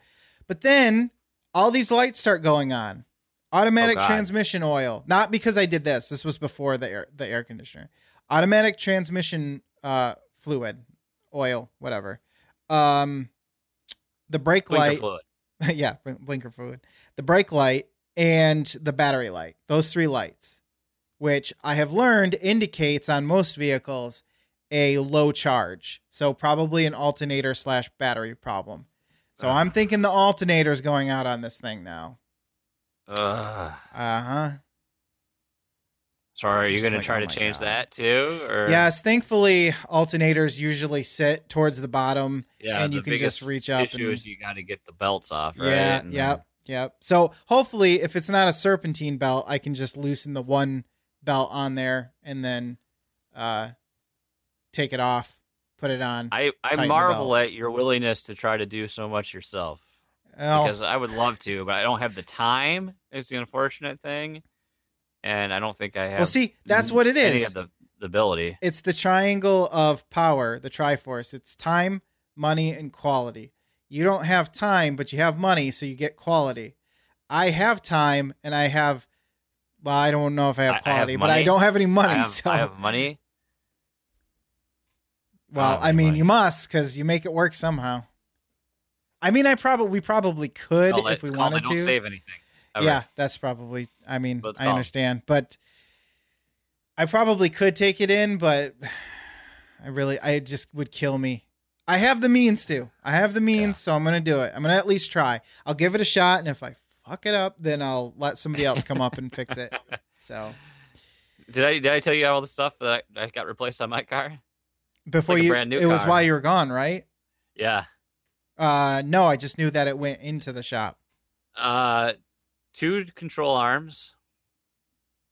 But then all these lights start going on. Automatic Oh, transmission oil. Not because I did this. This was before the air, the air conditioner. Automatic transmission uh, fluid, oil, whatever. Um, the brake Blinker light fluid. (laughs) yeah, blinker fluid, the brake light, and the battery light. Those three lights, which I have learned indicates on most vehicles a low charge. So probably an alternator slash battery problem. So. I'm thinking the alternator is going out on this thing now. Uh huh. Sorry, are you going to try oh to change God. that too? Or Yes, thankfully alternators usually sit towards the bottom, yeah, and you can just reach up Issue and- is you got to get the belts off, right? Yeah, And yep, yep. So hopefully, if it's not a serpentine belt, I can just loosen the one belt on there and then uh, take it off, put it on. I, I marvel at your willingness to try to do so much yourself Well, because I would love to, but I don't have the time. It's the unfortunate thing, and I don't think I have. well, see, that's what it is. any of the, the ability. It's the triangle of power, the Triforce. It's time, money, and quality. You don't have time, but you have money, so you get quality. I have time, and I have. Well, I don't know if I have I- I have quality, but I don't have any money. I have, so, I have money. well, Oh, I mean, money. you must because you make it work somehow. I mean, I probably we probably could if we it's called I wanted don't to. save anything. ever. Yeah, that's probably. I mean, I understand, but I probably could take it in, but I really, I just would kill me. I have the means to. I have the means, Yeah. so I'm gonna do it. I'm gonna at least try. I'll give it a shot, and if I fuck it up, then I'll let somebody else come up and fix it. (laughs) So Did I did I tell you all the stuff that I, I got replaced on my car? before like you, brand new it was while you were gone, right? Yeah. Uh, no, I just knew that it went into the shop. Uh, two control arms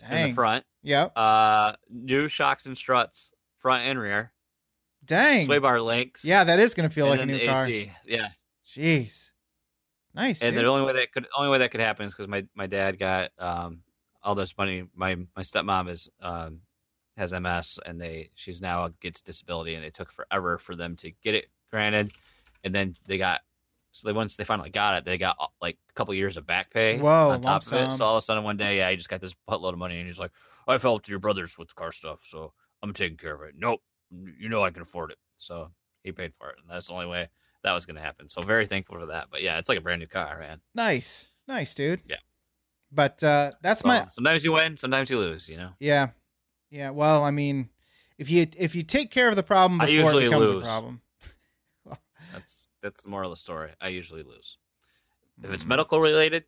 in Dang. the front. Yep. Uh, new shocks and struts, front and rear. Dang. Sway bar links. Yeah, that is gonna feel like a new car. AC. Yeah. Jeez. Nice. And dude. the only way that could only way that could happen is because my my dad got um all this money. My my stepmom is um has MS and they she's now gets disability and it took forever for them to get it granted, and then they got so they once they finally got it they got uh, like a couple years of back pay Whoa, on top of it. So all of a sudden one day yeah he just got this buttload of money and he's like I fell to your brothers with the car stuff so I'm taking care of it. Nope, you know I can afford it. So he paid for it and that's the only way that was going to happen. So very thankful for that. But yeah, it's like a brand new car, man. Nice, nice, dude. Yeah. But uh, that's Well, my sometimes you win, sometimes you lose. You know. yeah, yeah. Well, I mean, if you if you take care of the problem I before it becomes a problem, That's the moral of the story. I usually lose. If it's Mm. medical related,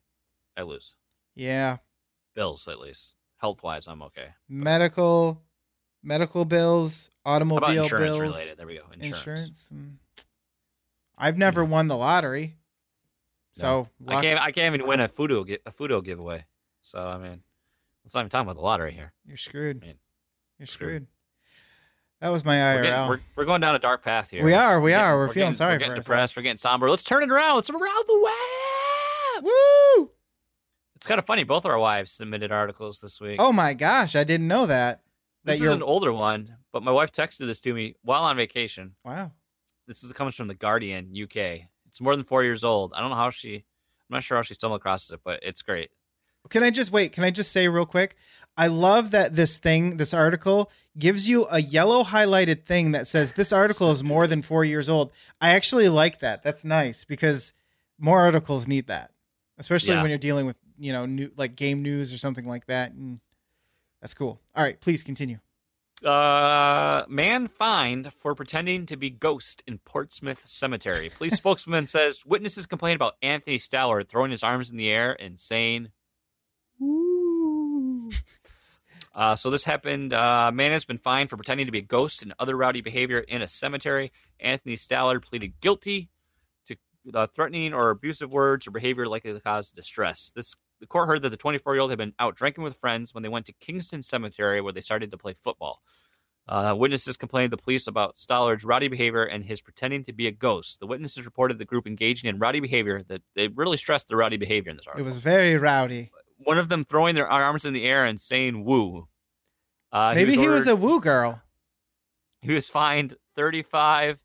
I lose. Yeah, Bills at least. Health wise, I'm okay. medical, medical bills, How about automobile insurance bills, related? There we go. Insurance. insurance. mm. I've never won the lottery, so I luck- can't. I can't even win a Fudo a Fudo giveaway. So I mean, let's not even talk about the lottery here. you're screwed. Man, You're screwed. screwed. That was my We're, getting- we're, we're going down a dark path here. We are, we We're are. getting- We're feeling getting- sorry We're for getting ourselves. depressed. We're getting somber. Let's turn it around. Let's around the web. Woo! It's kind of funny. Both our wives submitted articles this week. Oh my gosh, I didn't know that. That this is you're an older one, but my wife texted this to me while on vacation. wow. This is comes from the Guardian UK. It's more than four years old. I don't know how she. I'm not sure how she stumbled across it, but it's great. Can I just wait? Can I just say real quick? I love that this thing, this article, gives you a yellow highlighted thing that says this (laughs) article is more than four years old. I actually like that. That's nice because more articles need that, especially Yeah. when you're dealing with you know new like game news or something like that. And that's cool. All right, please continue. Uh, man fined for pretending to be ghost in Portsmouth Cemetery. Police (laughs) spokesman says witnesses complained about Anthony Stallard throwing his arms in the air and saying, "Woo." Uh, so this happened. Uh, man has been fined for pretending to be a ghost and other rowdy behavior in a cemetery. Anthony Stallard pleaded guilty to uh, threatening or abusive words or behavior likely to cause distress. This the court heard that the 24 year old had been out drinking with friends when they went to Kingston Cemetery where they started to play football. Uh, witnesses complained to the police about Stallard's rowdy behavior and his pretending to be a ghost. The witnesses reported the group engaging in rowdy behavior. That they really stressed the rowdy behavior in this article. It was very rowdy. One of them throwing their arms in the air and saying "woo." Uh, Maybe he was, ordered- a woo girl. he was fined 35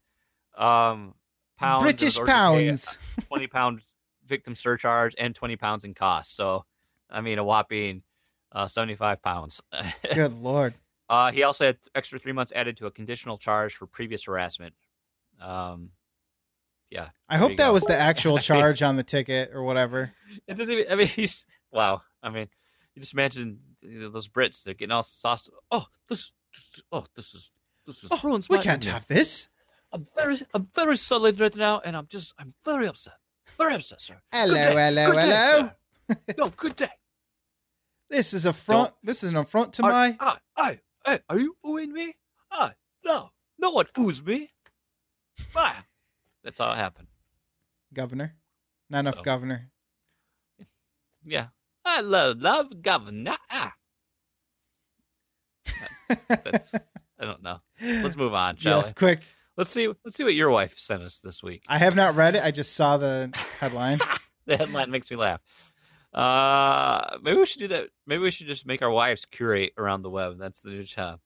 um, pounds. British pounds. (laughs) 20 pound victim surcharge and 20 pounds in costs. So, I mean, a whopping uh, 75 pounds. (laughs) Good lord. uh, he also had extra three months added to a conditional charge for previous harassment. Um, yeah. I hope that go. was the actual (laughs) charge on the ticket or whatever. It doesn't even, I mean, he's, wow. I mean, you just imagine those Brits, they're getting all sauced. Oh, this, this oh, this is, this is Oh, ruins we my can't evening. have this. I'm very, I'm very solid right now, and I'm just, I'm very upset. Very upset, sir. Hello, day. hello, Good day, hello. sir. (laughs) no, good day. This is affront. This is an affront to my. I, I, hey, are you oohing me? I, no, no one oohs me. Ah. That's how it happened. governor. Not enough So. governor. Yeah. I love, love governor. Ah. That's, I don't know. Let's move on, shall yes, we? quick. Let's see. Let's see what your wife sent us this week. I have not read it. I just saw the headline. (laughs) the headline makes me laugh. Uh, maybe we should do that. Maybe we should just make our wives curate around the web. That's the new job.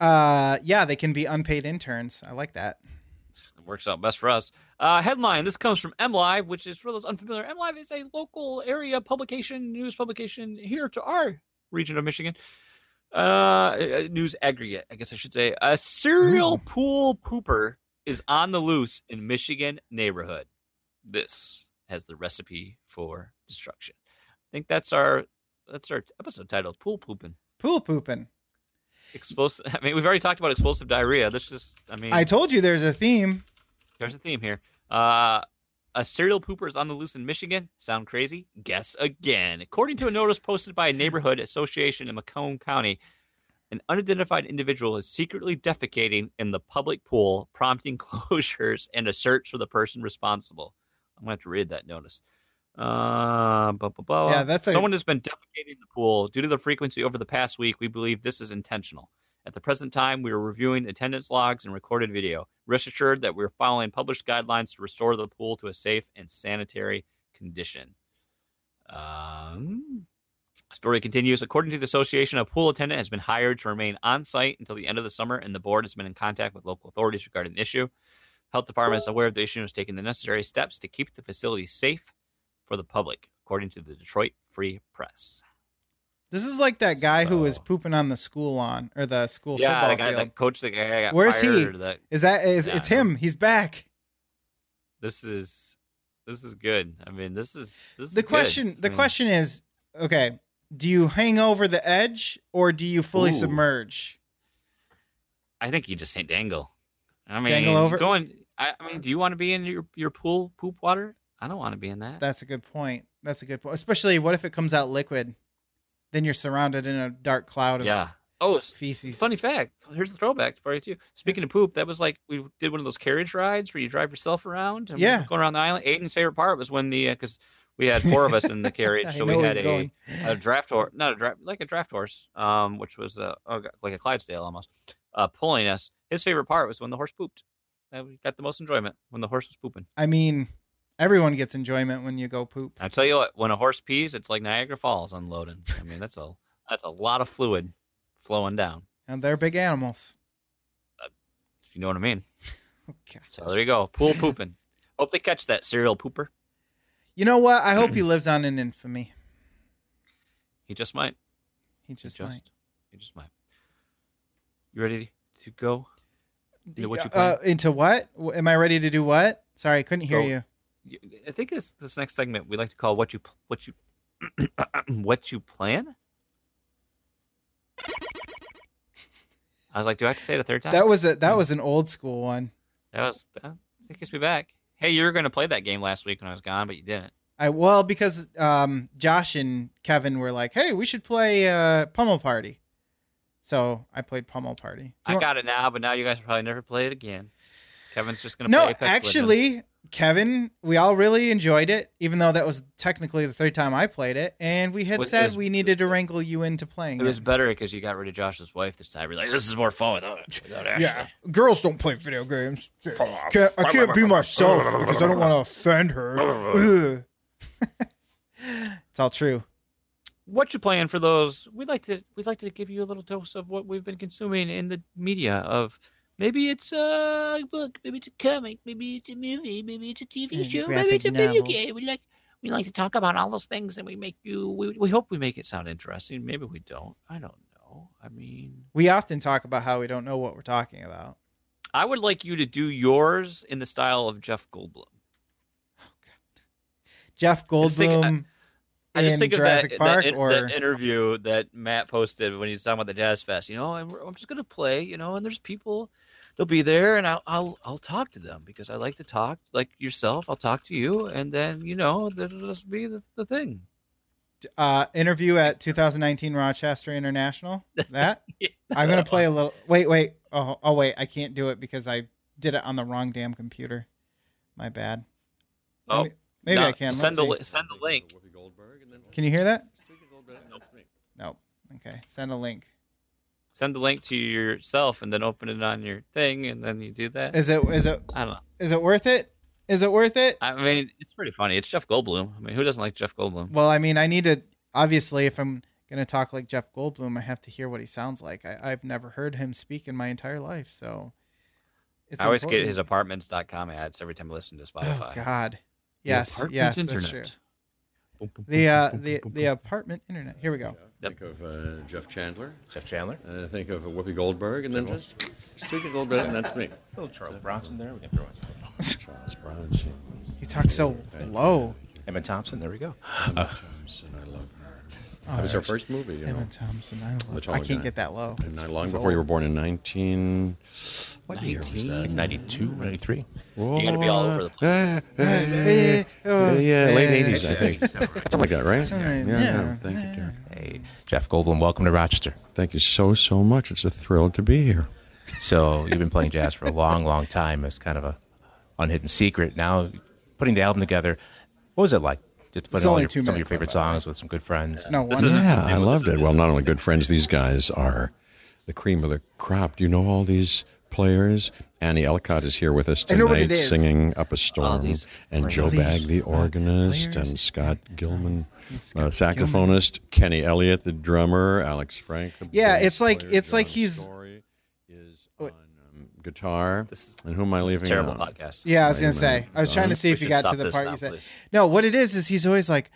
Uh, yeah, they can be unpaid interns. I like that. It works out best for us. Uh, headline: This comes from M Live, which is for those unfamiliar. M Live is a local area publication, news publication here to our region of Michigan. Uh, news aggregate, I guess I should say. A serial pool pooper is on the loose in Michigan neighborhood. This has the recipe for destruction. I think that's our that's our episode titled Pool pooping. Pool pooping. Explosive. I mean, we've already talked about explosive diarrhea. This just, I mean, I told you there's a theme. There's a theme here. Uh, a serial pooper is on the loose in Michigan. Sound crazy? Guess again. According to a notice posted by a neighborhood association in Macomb County, an unidentified individual is secretly defecating in the public pool, prompting (laughs) closures and a search for the person responsible. I'm going to have to read that notice. Uh, blah, blah, blah. Yeah, that's a- someone has been defecating in the pool due to the frequency over the past week. We believe this is intentional. At the present time, we are reviewing attendance logs and recorded video. Rest assured that we're following published guidelines to restore the pool to a safe and sanitary condition. Um, story continues. According to the association, a pool attendant has been hired to remain on site until the end of the summer, and the board has been in contact with local authorities regarding the issue. Health department is aware of the issue and is taking the necessary steps to keep the facility safe for the public, according to the Detroit Free Press. This is like that guy who was pooping on the school lawn or the school yeah, football the guy, field. that coach, the guy got Where's he? That Is that is Yeah, it's him? He's back. this is this is good. I mean, this is this is The good. question I the mean, question is, okay, do you hang over the edge or do you fully Ooh. submerge? I think you just hit dangle. I mean, Dangle over? going. I, I mean, do you want to be in your your pool poop water? I don't want to be in that. That's a good point. That's a good point. Especially, what if it comes out liquid? Then you're surrounded in a dark cloud of yeah. Oh, feces. funny fact. Here's the throwback for you too. Speaking of poop, that was like we did one of those carriage rides where you drive yourself around. and Yeah. going around the island. Aiden's favorite part was when the because we had four of us in the (laughs) carriage, so we had a a draft horse, not a draft, like a draft horse, um, which was a, oh, God, like a Clydesdale almost, uh, pulling us. His favorite part was when the horse pooped. That we got the most enjoyment when the horse was pooping. I mean, everyone gets enjoyment when you go poop. I tell you what, when a horse pees, it's like Niagara Falls unloading. I mean, that's a that's a lot of fluid flowing down. And they're big animals. If you know what I mean. (laughs) Okay. So there you go, pool pooping. Hope they catch that serial pooper. You know what? I hope he (clears throat) lives on in infamy. He just might. He He just, just, might. he just might. You ready to go? Into what you uh, into what? Am I ready to do what? Sorry, I couldn't hear Go. you. I think it's this next segment we like to call what you what you (clears throat) what you plan. I was like, do I have to say it a third time? That was a that was an old school one. that was that takes me back. Hey, you were going to play that game last week when I was gone, but you didn't. I well because um, Josh and Kevin were like, "Hey, we should play uh, Pummel Party." So I played Pummel Party. I got it now, but now you guys will probably never play it again. Kevin's just going to no, play Apex Legends. Actually, Kevin, we all really enjoyed it, even though that was technically the third time I played it, and we had Was- said was- we needed to wrangle you into playing it was better because you got rid of Josh's wife this time. You're like, this is more fun without, without Ashley. Yeah, girls don't play video games. Can't, I can't be myself because I don't want to offend her. It's all true. what you playing for those we'd like to we'd like to give you a little dose of what we've been consuming in the media of maybe it's a book maybe it's a comic maybe it's a movie maybe it's a tv Yeah, show maybe it's a video game we like we like to talk about all those things and we make you we, we hope we make it sound interesting maybe we don't i don't know i mean We often talk about how we don't know what we're talking about. i would like you to do yours in the style of jeff goldblum oh, Jeff just think- Goldblum I just in think Jurassic of that, Park, that, or that interview that Matt posted when he was talking about the Jazz Fest. You know, and we're- I'm just gonna play. You know, and there's people, they'll be there, and I'll I'll I'll talk to them because I like to talk. Like yourself, I'll talk to you, and then you know, that'll just be the, the thing. uh, interview at 2019 Rochester International. That (laughs) I'm gonna play a little. Wait, wait. Oh, oh, wait. I can't do it because I did it on the wrong damn computer. My bad. Oh, Maybe, maybe no, I can. send Let's the see. send the link. Can you hear that? Nope. Okay. Send a link. Send the link to yourself, and then open it on your thing, and then you do that. Is it? Is it? I don't know. Is it worth it? Is it worth it? I mean, it's pretty funny. It's Jeff Goldblum. I mean, who doesn't like Jeff Goldblum? Well, I mean, I need to. Obviously, if I'm gonna talk like Jeff Goldblum, I have to hear what he sounds like. I, I've never heard him speak in my entire life, so. It's I always get his apartments.com ads every time I listen to Spotify. Oh God. The Yes. Yes. That's true. The uh the the apartment internet. Here we go. Yep. Think of uh, Jeff Chandler. Jeff Chandler, Uh, think of Whoopi Goldberg, and then just speak a little bit, and that's me. (laughs) little Charles Bronson there. We can throw in (laughs) Charles Bronson. He talks so low. Emma Thompson. There we go. Emma Thompson, I love her. That was her first movie, you know. Emma Thompson. I, love, tall I can't guy. get that low. And not long It's before you were born in 19... What year was that? 92, 93. You're gonna be all over the place. Yeah, late 80s, I think. Something like that, right? Yeah, yeah. yeah. Thank you, dear. Hey, Jeff Goldblum, welcome to Rochester. Thank you so, so much. It's a thrill to be here. So you've been playing jazz for a long, long time. It's kind of a unhidden secret. Now, putting the album together, what was it like? Just putting all your, two some of your favorite clip, by the way. songs with some good friends. No This wonder. Yeah, I loved it. Well, not only good friends, these guys are the cream of the crop. Do you know all these players? Annie Elcott is here with us I know what tonight singing Up a Storm. these And Joe these, Bagg, the organist, players. and Scott Gilman, Scott uh, saxophonist, Kenny Elliott, the drummer, Alex Frank, the Yeah, bass it's like- player, it's like he's- Storie is on um, guitar. This is- and who am I leaving terrible out? podcast. Yeah, I was gonna say. I was trying to see We if you got to the part now, you said. please. No, what it is is he's always like,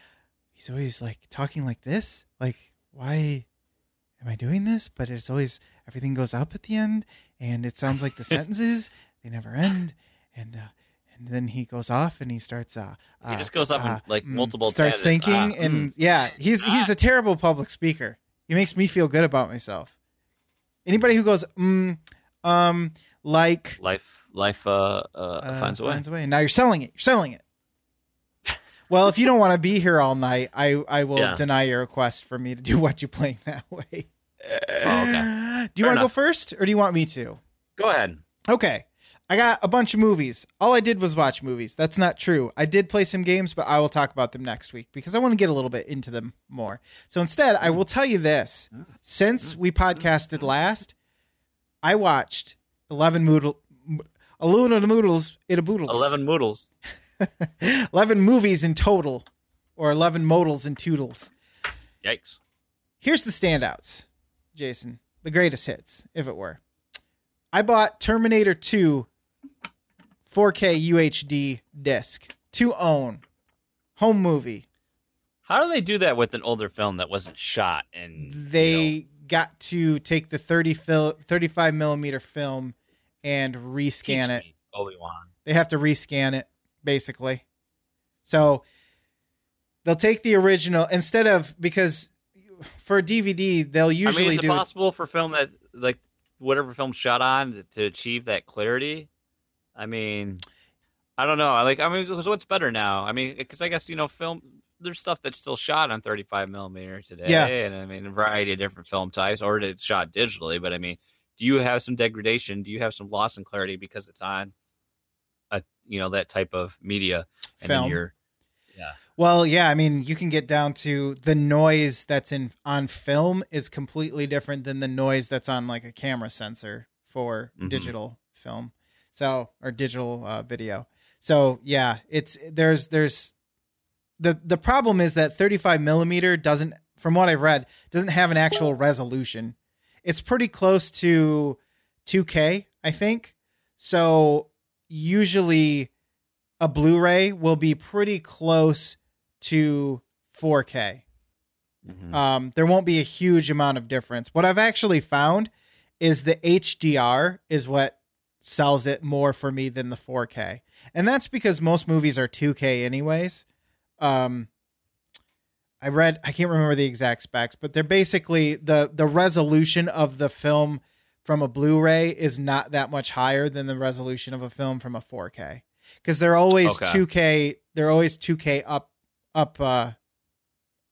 he's always like talking like this. Like, why am I doing this? But it's always everything goes up at the end, and it sounds like the (laughs) sentences they never end, and uh, and then he goes off and he starts. Uh, He uh, just goes up in, uh, like, mm, multiple Starts thinking, Ah, and mm. yeah, he's he's a terrible public speaker. He makes me feel good about myself. Anybody who goes, mm, um, like Life. life uh, uh, Uh, finds a way. Finds a way. And now you're selling it. You're selling it. Well, if you don't want to be here all night, I, I will Yeah. deny your request for me to do what you playing that (laughs) way. Oh, okay. (sighs) Do you want to go first or do you want me to? Go ahead. Okay. I got a bunch of movies. All I did was watch movies. That's not true. I did play some games, but I will talk about them next week because I want to get a little bit into them more. So instead, I will tell you this. Since we podcasted last, I watched 11 moodle, 11 moodles, it a boodles. 11 moodles. (laughs) 11 movies in total, or 11 modals and toodles. Yikes. Here's the standouts, Jason. The greatest hits, if it were. I bought Terminator 2 4K UHD disc to own. Home movie. How do they do that with an older film that wasn't shot? And They got to take the 30 fil- 35 millimeter film and rescan it. Obi Wan. They have to rescan it, basically. So they'll take the original instead of because for a DVD they'll I usually mean, is it do it- possible for film that like whatever film shot on to, to achieve that clarity? I mean, I don't know. I like. I mean, because what's better now? I mean, because I guess you know, film. There's stuff that's still shot on 35 millimeter today, Yeah. and I mean, a variety of different film types, or it's shot digitally. But I mean, do you have some degradation? Do you have some loss in clarity because it's on a you know that type of media? And then Film. you're Well, yeah, I mean, you can get down to the noise that's in on film is completely different than the noise that's on like a camera sensor for Mhm. digital film. So, or digital uh, video. So, yeah, it's there's there's the the problem is that 35 millimeter doesn't from what I've read doesn't have an actual resolution. It's pretty close to 2K, I think. So, usually a Blu-ray will be pretty close to 4K. Mhm. Um, there won't be a huge amount of difference. What I've actually found is the HDR is what sells it more for me than the 4K, and that's because most movies are 2K anyways. Um, I read I can't remember the exact specs, but they're basically the the resolution of the film from a Blu-ray is not that much higher than the resolution of a film from a 4K because they're always Okay. 2K. They're always 2K up up uh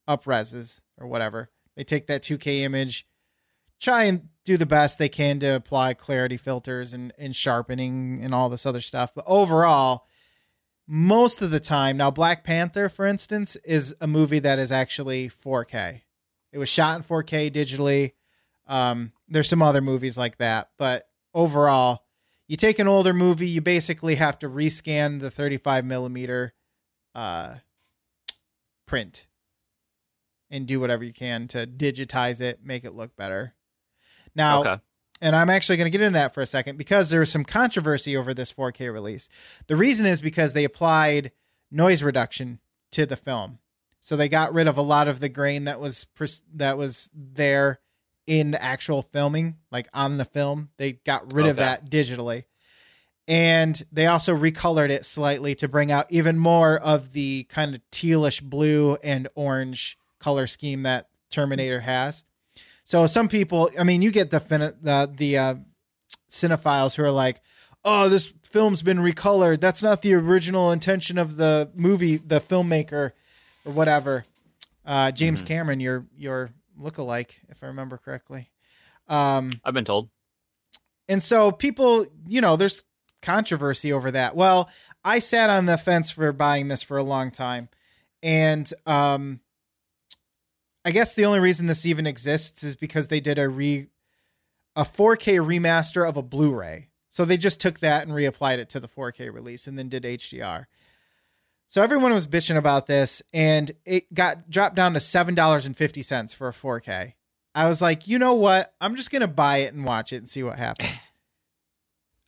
up reses or whatever. They take that 2K image, try and do the best they can to apply clarity filters and, and sharpening and all this other stuff. But overall, most of the time, now Black Panther, for instance, is a movie that is actually 4K. It was shot in 4K digitally. Um, there's some other movies like that, but overall, you take an older movie, you basically have to rescan the 35 millimeter uh, print and do whatever you can to digitize it, make it look better. Now, okay. and I'm actually going to get into that for a second because there was some controversy over this 4K release. The reason is because they applied noise reduction to the film, so they got rid of a lot of the grain that was pres- that was there in the actual filming, like on the film. They got rid of that digitally, and they also recolored it slightly to bring out even more of the kind of tealish blue and orange color scheme that Terminator has. So some people, I mean, you get the the the uh, cinephiles who are like, "Oh, this film's been recolored. That's not the original intention of the movie, the filmmaker, or whatever." Uh, James Cameron, your your lookalike, if I remember correctly. Um, I've been told. and so people, you know, there's controversy over that. Well, I sat on the fence for buying this for a long time. And um I guess the only reason this even exists is because they did a re a 4K remaster of a Blu-ray. So they just took that and reapplied it to the 4K release and then did HDR. So everyone was bitching about this and it got dropped down to $7.50 for a 4K. I was like, you know what? I'm just gonna buy it and watch it and see what happens.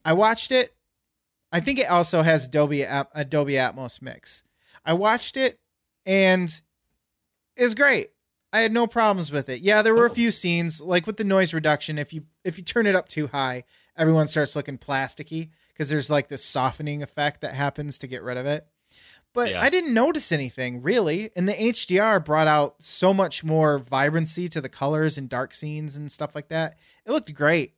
I watched it. I think it also has At- a Dolby Atmos mix. I watched it and it's great. I had no problems with it. Yeah, there were a few scenes like with the noise reduction. If you if you turn it up too high, everyone starts looking plasticky because there's like this softening effect that happens to get rid of it. But Yeah. I didn't notice anything really. And the HDR brought out so much more vibrancy to the colors and dark scenes and stuff like that. It looked great.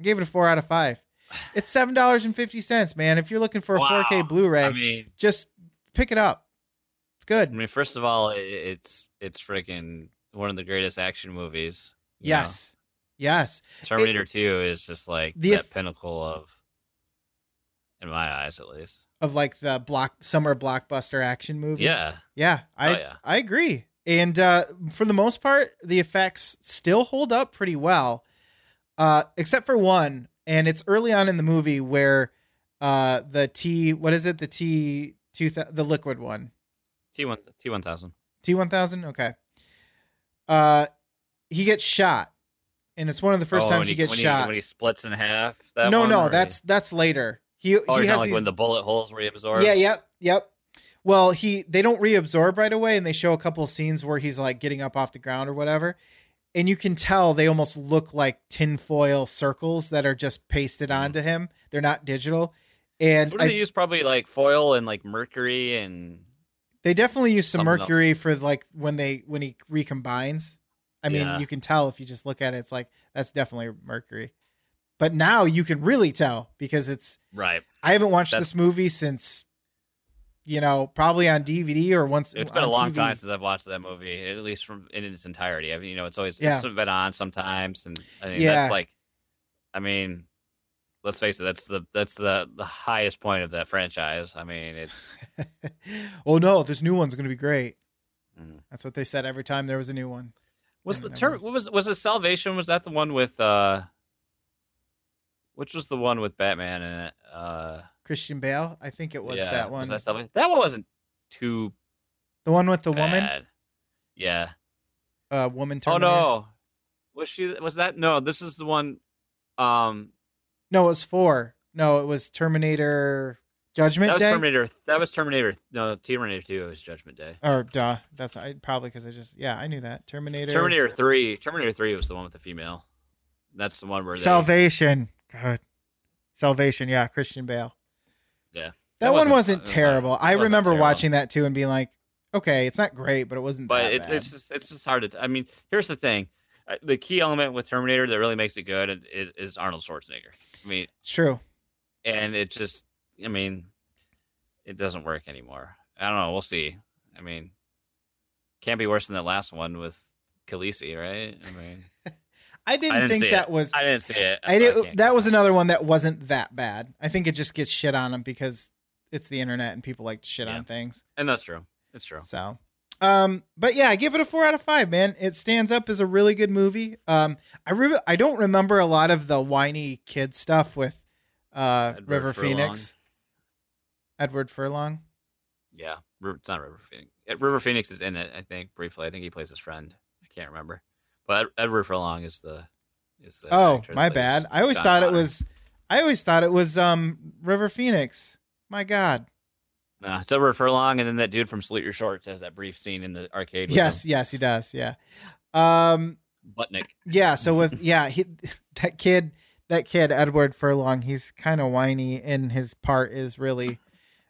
I gave it a four out of five. (sighs) It's seven dollars and fifty cents, man. If you're looking for a Wow. 4K Blu-ray, I mean, just pick it up. It's good. I mean, first of all, it's it's freaking one of the greatest action movies. you know? Yes, yes. Terminator Two is just like The that pinnacle of, in my eyes, at least. Of like the block summer blockbuster action movie. Yeah, Yeah, I Oh, yeah. I agree. And uh, for the most part, the effects still hold up pretty well, uh, except for one, and it's early on in the movie where uh, the T what is it the T two the liquid one T one T one thousand. T one thousand okay, uh, he gets shot, and it's one of the first times he, gets when shot. Oh, when he splits in half. That no, one, no, or- that's that's later. He oh, he has like these when the bullet holes reabsorb. Yeah, yep, yep. Well, he they don't reabsorb right away, and they show a couple of scenes where he's like getting up off the ground or whatever, and you can tell they almost look like tinfoil circles that are just pasted Mhm. onto him. They're not digital, and So what do I- they use? Probably like foil and like mercury and they definitely use some mercury for like when they when he recombines. I mean, Yeah. you can tell if you just look at it. It's like that's definitely mercury. But now you can really tell because it's right. I haven't watched That's- this movie since, you know, probably on DVD or once. It's been a long TV. time since I've watched that movie, at least from in its entirety. I mean, you know, it's always Yeah. it's been on sometimes, and I mean, Yeah. that's like, I mean, let's face it, that's the that's the the highest point of that franchise. I mean, it's (laughs) oh no, this new one's going to be great. Mm. That's what they said every time there was a new one. was And the term was was it Salvation? Was that the one with uh, which was the one with Batman in it? Uh, Christian Bale, I think it was yeah, that one. Was that That one wasn't too the one with the woman. Yeah. uh, woman. Oh no, was she? Was that no? This is the one. Um, no, it was four. No, it was Terminator Judgment that was Day. Terminator. That was Terminator. No, Terminator Two was Judgment Day. or duh, that's I probably because I just yeah I knew that Terminator. Terminator Three. Terminator Three was the one with the female. That's the one where they, Salvation. God, Salvation. Yeah, Christian Bale. Yeah. That, That one wasn't- wasn't it was not- terrible. I wasn't remember terrible. watching that too and being like, okay, it's not great, but it wasn't. But that it's just it's just hard to. I mean, here's the thing. Uh, The key element with Terminator that really makes it good is, is Arnold Schwarzenegger. I mean, It's true. and it just. I mean, it doesn't work anymore. I don't know. We'll see. I mean, can't be worse than the last one with Khaleesi, right? I mean, (laughs) I didn't, I didn't think that it. was. I didn't see it. I did, can't that was another one that wasn't that bad. I think it just gets shit on them because it's the internet and people like to shit Yeah. on things. and that's true. It's true. So, um, but yeah, I give it a four out of five, man. It stands up as a really good movie. Um, I re- I don't remember a lot of the whiny kid stuff with uh Edward River Furlong. Phoenix, Edward Furlong. Yeah, it's not River Phoenix. River Phoenix is in it, I think, briefly. I think he plays his friend. I can't remember, but Edward Furlong is the is the. Oh, my bad. I always John thought it was. I always thought it was um River Phoenix. My God. Nah, it's Edward Furlong, and then that dude from Salute Your Shorts has that brief scene in the arcade. Yes, yes, he does. Yeah. Um. him. Budnick. Yeah. So with (laughs) yeah, he, that kid, that kid Edward Furlong, he's kind of whiny, and his part is really,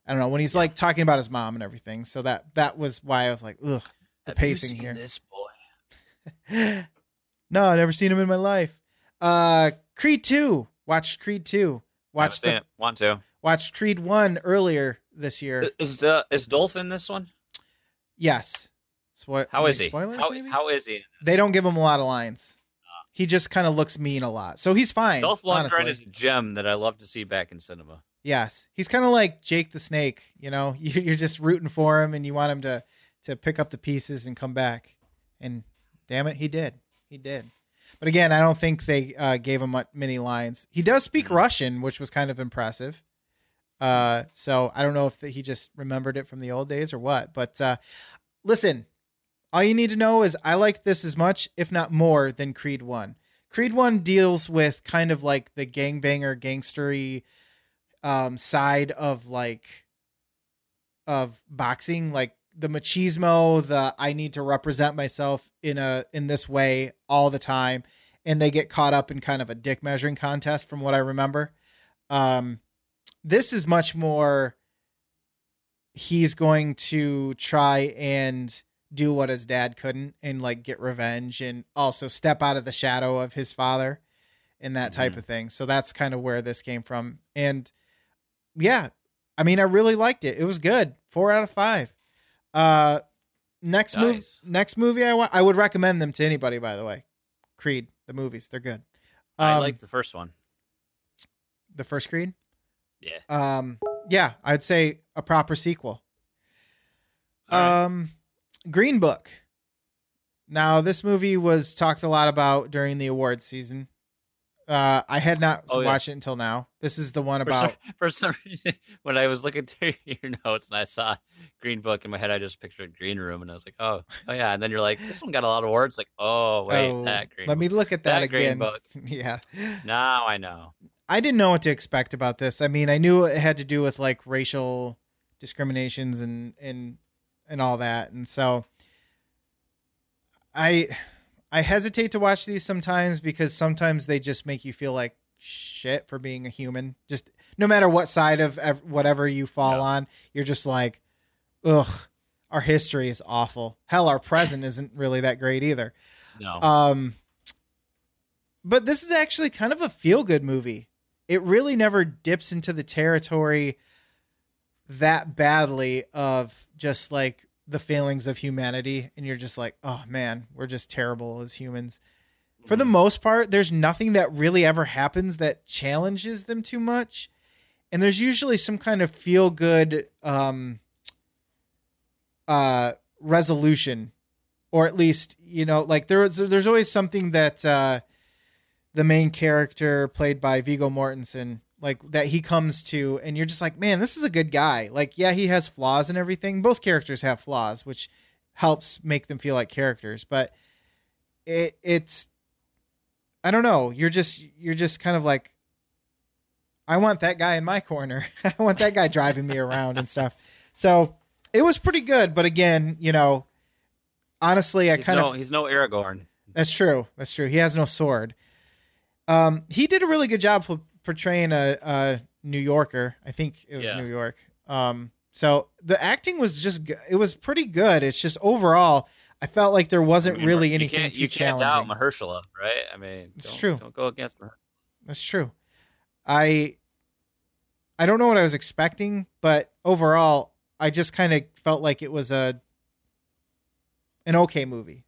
I don't know, when he's like talking about his mom and everything. So that that was why I was like, ugh, the Have pacing here. This. (laughs) no, I never seen him in my life. Uh, Creed two. Watched Creed two. Watched Watch the the, Want to? watched Creed one earlier this year. Is uh, is Dolph in this one? Yes. Spo- How is he? Spoilers, how, maybe? how is he? they don't give him a lot of lines. He just kind of looks mean a lot, so he's fine. Dolph Lundgren is a gem that I love to see back in cinema. Yes, he's kind of like Jake the Snake. You know, (laughs) you're just rooting for him, and you want him to to pick up the pieces and come back. And damn it, he did. He did. But again, I don't think they uh, gave him many lines. He does speak Mhm. Russian, which was kind of impressive. Uh, so I don't know if he just remembered it from the old days or what. But uh, listen, all you need to know is I like this as much, if not more, than Creed One. Creed One deals with kind of like the gangbanger, gangstery um, side of like of boxing, like the machismo, the I need to represent myself in a in this way all the time, and they get caught up in kind of a dick measuring contest, from what I remember. Um, this is much more. He's going to try and do what his dad couldn't, and like get revenge, and also step out of the shadow of his father, and that type Mhm. of thing. So that's kind of where this came from. And yeah, I mean, I really liked it. It was good. Four out of five. Uh, next Nice. next movie I want. I would recommend them to anybody. By the way, Creed, the movies, they're good. I like the first one. the first Creed. Yeah. Um, yeah, I'd say a proper sequel. Right. Um, Green Book. Now, this movie was talked a lot about during the awards season. Uh, I had not Oh, yeah. watched it until now. This is the one For some, about. (laughs) for some reason, when I was looking through (laughs) your notes and I saw Green Book in my head, I just pictured Green Room, and I was like, "Oh, oh yeah." And then you're like, "This one got a lot of words." Like, "Oh wait, oh, that Green." let me look at that, that Green again. Book. (laughs) yeah, Now I know. I didn't know what to expect about this. I mean, I knew it had to do with like racial discriminations and and and all that, and so I I hesitate to watch these sometimes because sometimes they just make you feel like shit for being a human. Just no matter what side of ev- whatever you fall Yeah. on, you're just like, ugh, our history is awful. Hell, our present isn't really that great either. No. Um, but this is actually kind of a feel good movie. It really never dips into the territory that badly of just like the failings of humanity. And you're just like, oh man, we're just terrible as humans. For the most part, there's nothing that really ever happens that challenges them too much. And there's usually some kind of feel good um, uh, resolution or at least you know like there's there's always something that uh the main character played by Vigo Mortensen like that he comes to and you're just like man this is a good guy like yeah he has flaws and everything both characters have flaws which helps make them feel like characters but it it's I don't know you're just you're just kind of like I want that guy in my corner (laughs) I want that guy driving me around and stuff so it was pretty good but again you know honestly I he's kind no, of he's no Aragorn. that's true. That's true. He has no sword. Um, he did a really good job portraying a, a New Yorker. I think it was Yeah. New York. Um, so the acting was just it was pretty good. It's just overall, I felt like there wasn't I mean, really you anything can't, too you can't doubt. Mahershala, right? I mean, It's don't- true. Don't go against the. That's true. I I don't know what I was expecting, but overall, I just kind of felt like it was a an okay movie.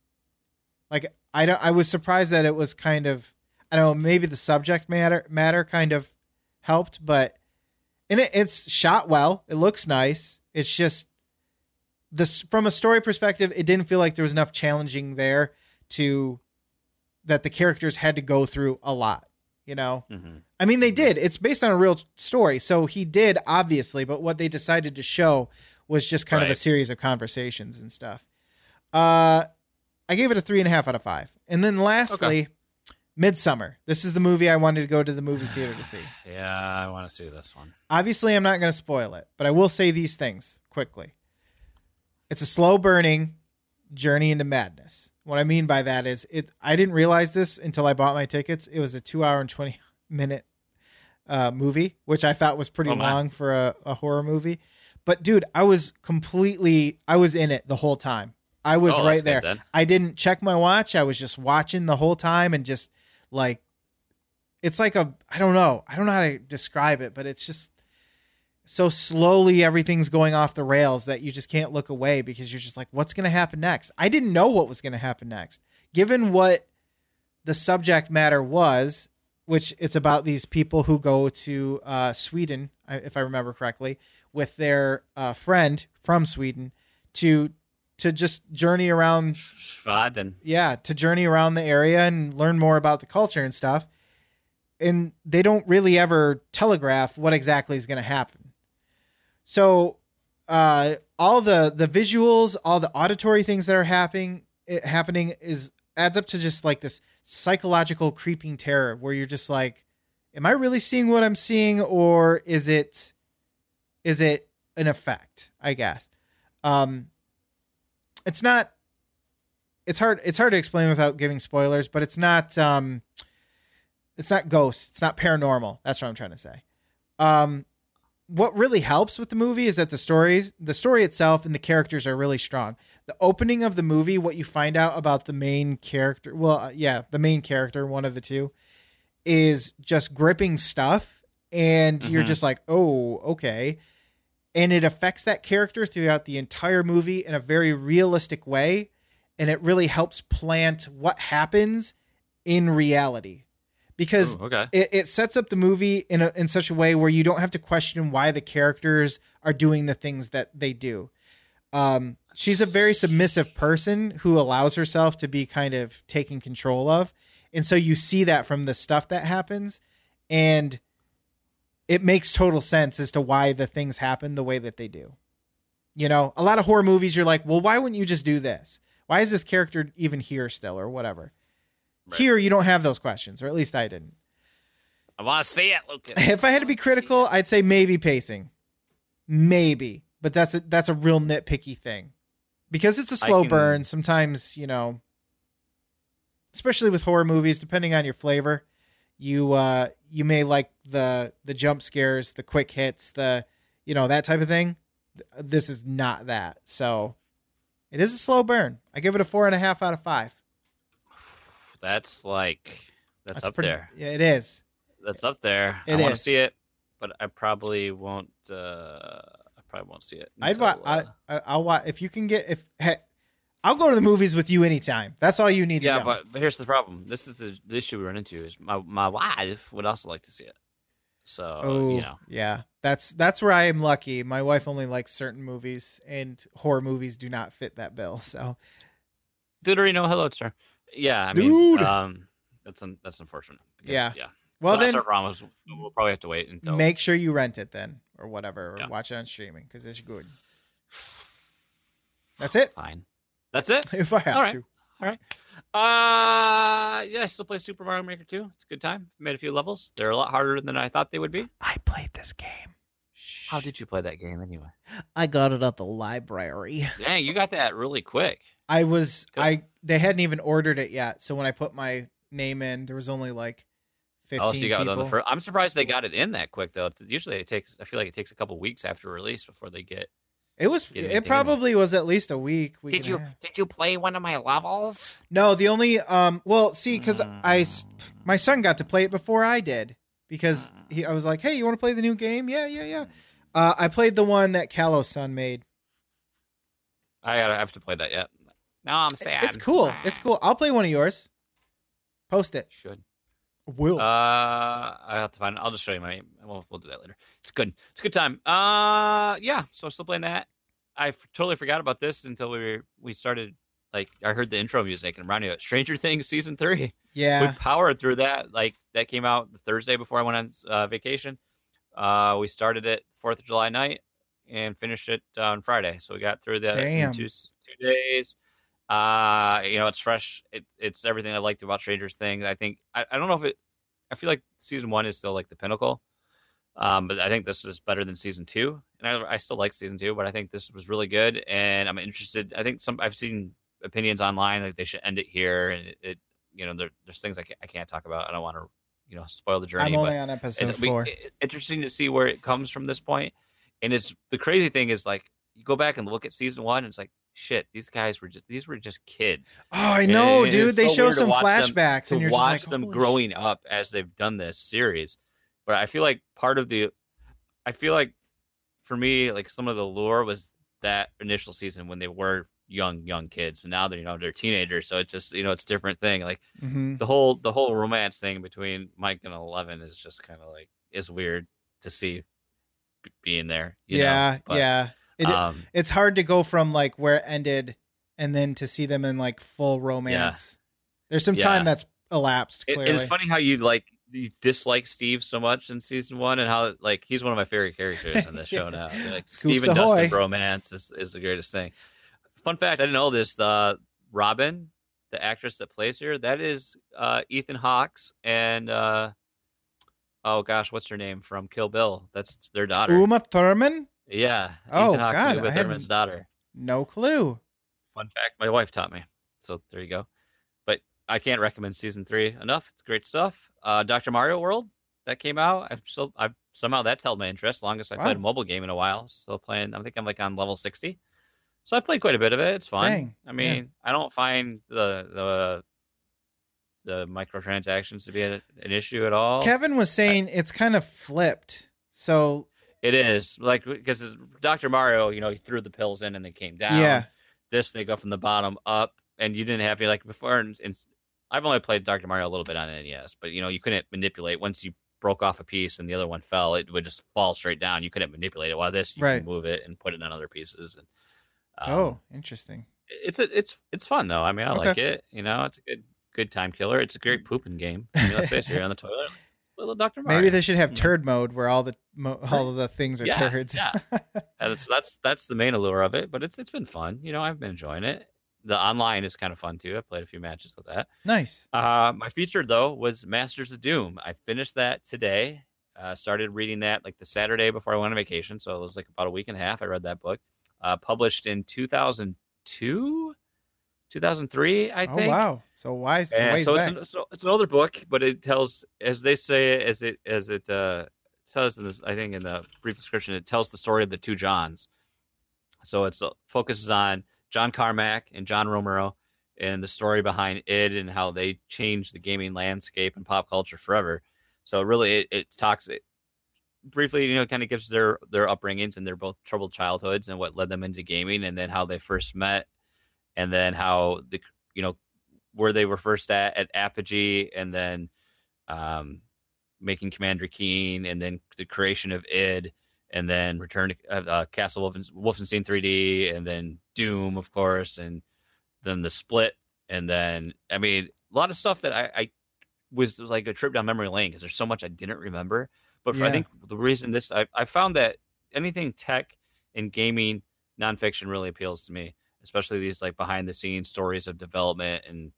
Like I don't I was surprised that it was kind of I don't know, maybe the subject matter matter kind of helped, but and it, it's shot well. It looks nice. It's just this from a story perspective, it didn't feel like there was enough challenging there to that the characters had to go through a lot, you know. Mhm. I mean, they did. It's based on a real story, so he did obviously. But what they decided to show was just kind of a series of conversations and stuff. Uh, I gave it a three and a half out of five. And then lastly, Midsommar. This is the movie I wanted to go to the movie theater to (sighs) see. Yeah, I want to see this one. Obviously, I'm not going to spoil it, but I will say these things quickly. It's a slow burning journey into madness. What I mean by that is it I didn't realize this until I bought my tickets. It was a 2 hour and 20 minute uh, movie, which I thought was pretty Oh, long for a, a horror movie. But dude, I was completely I was in it the whole time. I was Oh, right there. then. I didn't check my watch. I was just watching the whole time and just like it's like a I don't know. I don't know how to describe it, but it's just so slowly everything's going off the rails that you just can't look away because you're just like what's going to happen next? I didn't know what was going to happen next. Given what the subject matter was, which it's about these people who go to uh, Sweden, if I remember correctly, with their uh, friend from Sweden to to just journey around Schwaden. yeah, to journey around the area and learn more about the culture and stuff. And they don't really ever telegraph what exactly is going to happen. So, uh, all the the visuals, all the auditory things that are happening it, happening is adds up to just like this psychological creeping terror where you're just like, am I really seeing what I'm seeing, or is it is it an effect? I guess. Um, it's not it's hard it's hard to explain without giving spoilers but it's not um it's not ghosts it's not paranormal that's what i'm trying to say um what really helps with the movie is that the stories the story itself and the characters are really strong the opening of the movie what you find out about the main character well uh, yeah the main character one of the two is just gripping stuff and you're Mhm. just like, "Oh, okay." And it affects that character throughout the entire movie in a very realistic way and it really helps plant what happens in reality. Because Ooh, okay. it, it sets up the movie in a, in such a way where you don't have to question why the characters are doing the things that they do. Um, she's a very submissive person who allows herself to be kind of taken control of, and so you see that from the stuff that happens, and it makes total sense as to why the things happen the way that they do. You know, a lot of horror movies, you're like, well, why wouldn't you just do this? Why is this character even here still, or whatever? Right. Here, you don't have those questions, or at least I didn't. I want to see it, Lucas. (laughs) If I had to be critical. I'd say maybe pacing, maybe, but that's a, that's a real nitpicky thing because it's a slow can- burn. Sometimes you know, especially with horror movies, depending on your flavor, you uh you may like the the jump scares, the quick hits, the you know that type of thing. This is not that, so it is a slow burn. I give it a four and a half out of five. (sighs) that's like that's, up pretty- there. Yeah, it is. That's up there. It I want to see it, but I probably won't. Uh, I probably won't see it. I'd until, watch. I, uh, I, I'll watch if you can get if. Heck, I'll go to the movies with you anytime. That's all you need to yeah, know. but, but here's the problem. This is the, the issue we run into is my my wife would also like to see it. So oh, you know, yeah, that's that's where I am lucky. My wife only likes certain movies, and horror movies do not fit that bill. So Deuterino, hello, sir. Yeah, I mean, um, that's un- that's unfortunate. because, Yeah. yeah. Well, so that's then- our problem. We'll probably have to wait until. make sure you rent it then, or whatever, or Yeah. watch it on streaming because it's good. (sighs) That's it. Fine. That's it. If I have All right. to. All right. Uh, yeah, I still play Super Mario Maker 2. It's a good time. Made a few levels. They're a lot harder than I thought they would be. I played this game. How did you play that game anyway? I got it at the library. Dang, you got that really quick. I was Good. I they hadn't even ordered it yet, so when I put my name in, there was only like fifteen Oh, so you got it on people. the first. I'm surprised they got it in that quick though. Usually it takes. I feel like it takes a couple weeks after release before they get. It was. Get It in probably was at least a week. week Did you did you play one of my levels? No, the only um. Well, see, because I, s- Mm. my son got to play it before I did because Mm. he. I was like, hey, you want to play the new game? Yeah, yeah, yeah. Uh, I played the one that Callow's son made. I gotta I have to play that yet. Now I'm sad. It's cool. It's cool. I'll play one of yours. Post it. Should. Will. Uh, I have to find. I'll just show you my. We'll, we'll do that later. It's good. It's a good time. Uh, yeah. So I'm still playing that. I f- totally forgot about this until we were, we started. Like I heard the intro music and of Stranger Things season three. yeah. We powered through that. Like that came out the Thursday before I went on uh, vacation. Uh, we started it Fourth of July night and finished it on Friday. So we got through that two two days. Uh, you know, it's fresh. It, it's everything I liked about Stranger Things. I think I, I don't know if it. I feel like season one is still like the pinnacle. Um, but I think this is better than season two, and I, I still like season two, but I think this was really good, and I'm interested. I think some I've seen opinions online like they should end it here, and it, it you know there, there's things I can't, I can't talk about. I don't want to you know spoil the journey. I'm but only on episode we- four. it- interesting to see where it comes from this. And it's the crazy thing is like you go back and look at season one, and it's like shit. These guys were just these were just kids. Oh, I know, And dude. They so show some them- flashbacks, to and you're watch just like, them "Holy growing up as they've done this series. But I feel like part of the, I feel like for me, like some of the lure was that initial season when they were young, young kids. And now they're you know they're teenagers, so it's just you know it's a different thing. Like shit." Mhm. the whole the whole romance thing between Mike and Eleven is just kind of like is weird to see being there. you know? Yeah, But, yeah. It, um, it's hard to go from like where it ended and then to see them in like full romance. Yeah. There's some Yeah. time that's elapsed. it- Clearly, it's funny how you like you dislike Steve so much in season one, and how like he's one of my favorite characters in the (laughs) show now. Like Scoops Steve and Dustin ahoy. bromance is, is the greatest thing. Fun fact: I didn't know this. The Robin, the actress that plays her, that is uh, Ethan Hawke's and uh, oh gosh, what's her name from Kill Bill? That's their daughter. Uma Thurman. Yeah. Oh, Ethan Hawke's God, Uma I Thurman's daughter. No clue. Fun fact: my wife taught me. So there you go. But I can't recommend season three enough. It's great stuff. Uh, Dr. Mario World that came out. I've still, I've somehow that's held my interest. Longest I played a mobile game in a while. Still playing. I think I'm like on level sixty. So I've played quite a bit of it. It's fun. Dang, I mean, I don't find the the the microtransactions to be a, an issue at all. Kevin was saying it's kind of flipped. So It is like because Dr. Mario, you know, he threw the pills in and they came down. yeah, This they go from the bottom up, and you didn't have any like before. And, and I've only played Dr. Mario a little bit on NES, but you know, you couldn't manipulate once you broke off a piece and the other one fell, it would just fall straight down. You couldn't manipulate it. While this, you Right. can move it and put it on other pieces. And um, oh, interesting. it's a, it's it's fun though. I mean, I Okay. like it. You know, it's a good good time killer. It's a great pooping game. I mean, let's face it, you're on the toilet. Little Dr. Mario. Maybe they should have Yeah. turd mode where all the mo- all of the things are Yeah, turds. yeah. (laughs) That's that's that's the main allure of it. But it's it's been fun. You know, I've been enjoying it. The online is kind of fun too. I played a few matches with that. nice. Uh, my feature though was Masters of Doom. I finished that today. Uh, started reading that like the Saturday before I went on vacation, so it was like about a week and a half. I read that book. Uh, published in 2002, 2003, I think. oh wow. So why is ways so it's back. an, so it's an older book, but it tells, as they say, as it as it uh, says in this, I think in the brief description, it tells the story of the two Johns. So it's uh, focuses on John Carmack and John Romero and the story behind it and how they changed the gaming landscape and pop culture forever. So really, it, it talks it briefly, you know, kind of gives their their upbringings and their both troubled childhoods and what led them into gaming, and then how they first met, and then how the you know where they were first at at Apogee, and then um, making Commander Keen, and then the creation of id, and then Return to uh, uh, Castle Wolfen, Wolfenstein 3D, and then Doom, of course, and then the Split, and then I mean a lot of stuff that I, I was, was like a trip down memory lane because there's so much I didn't remember. But for, I think the reason this I, I found that anything tech and gaming nonfiction really appeals to me, especially these like behind the scenes stories of development and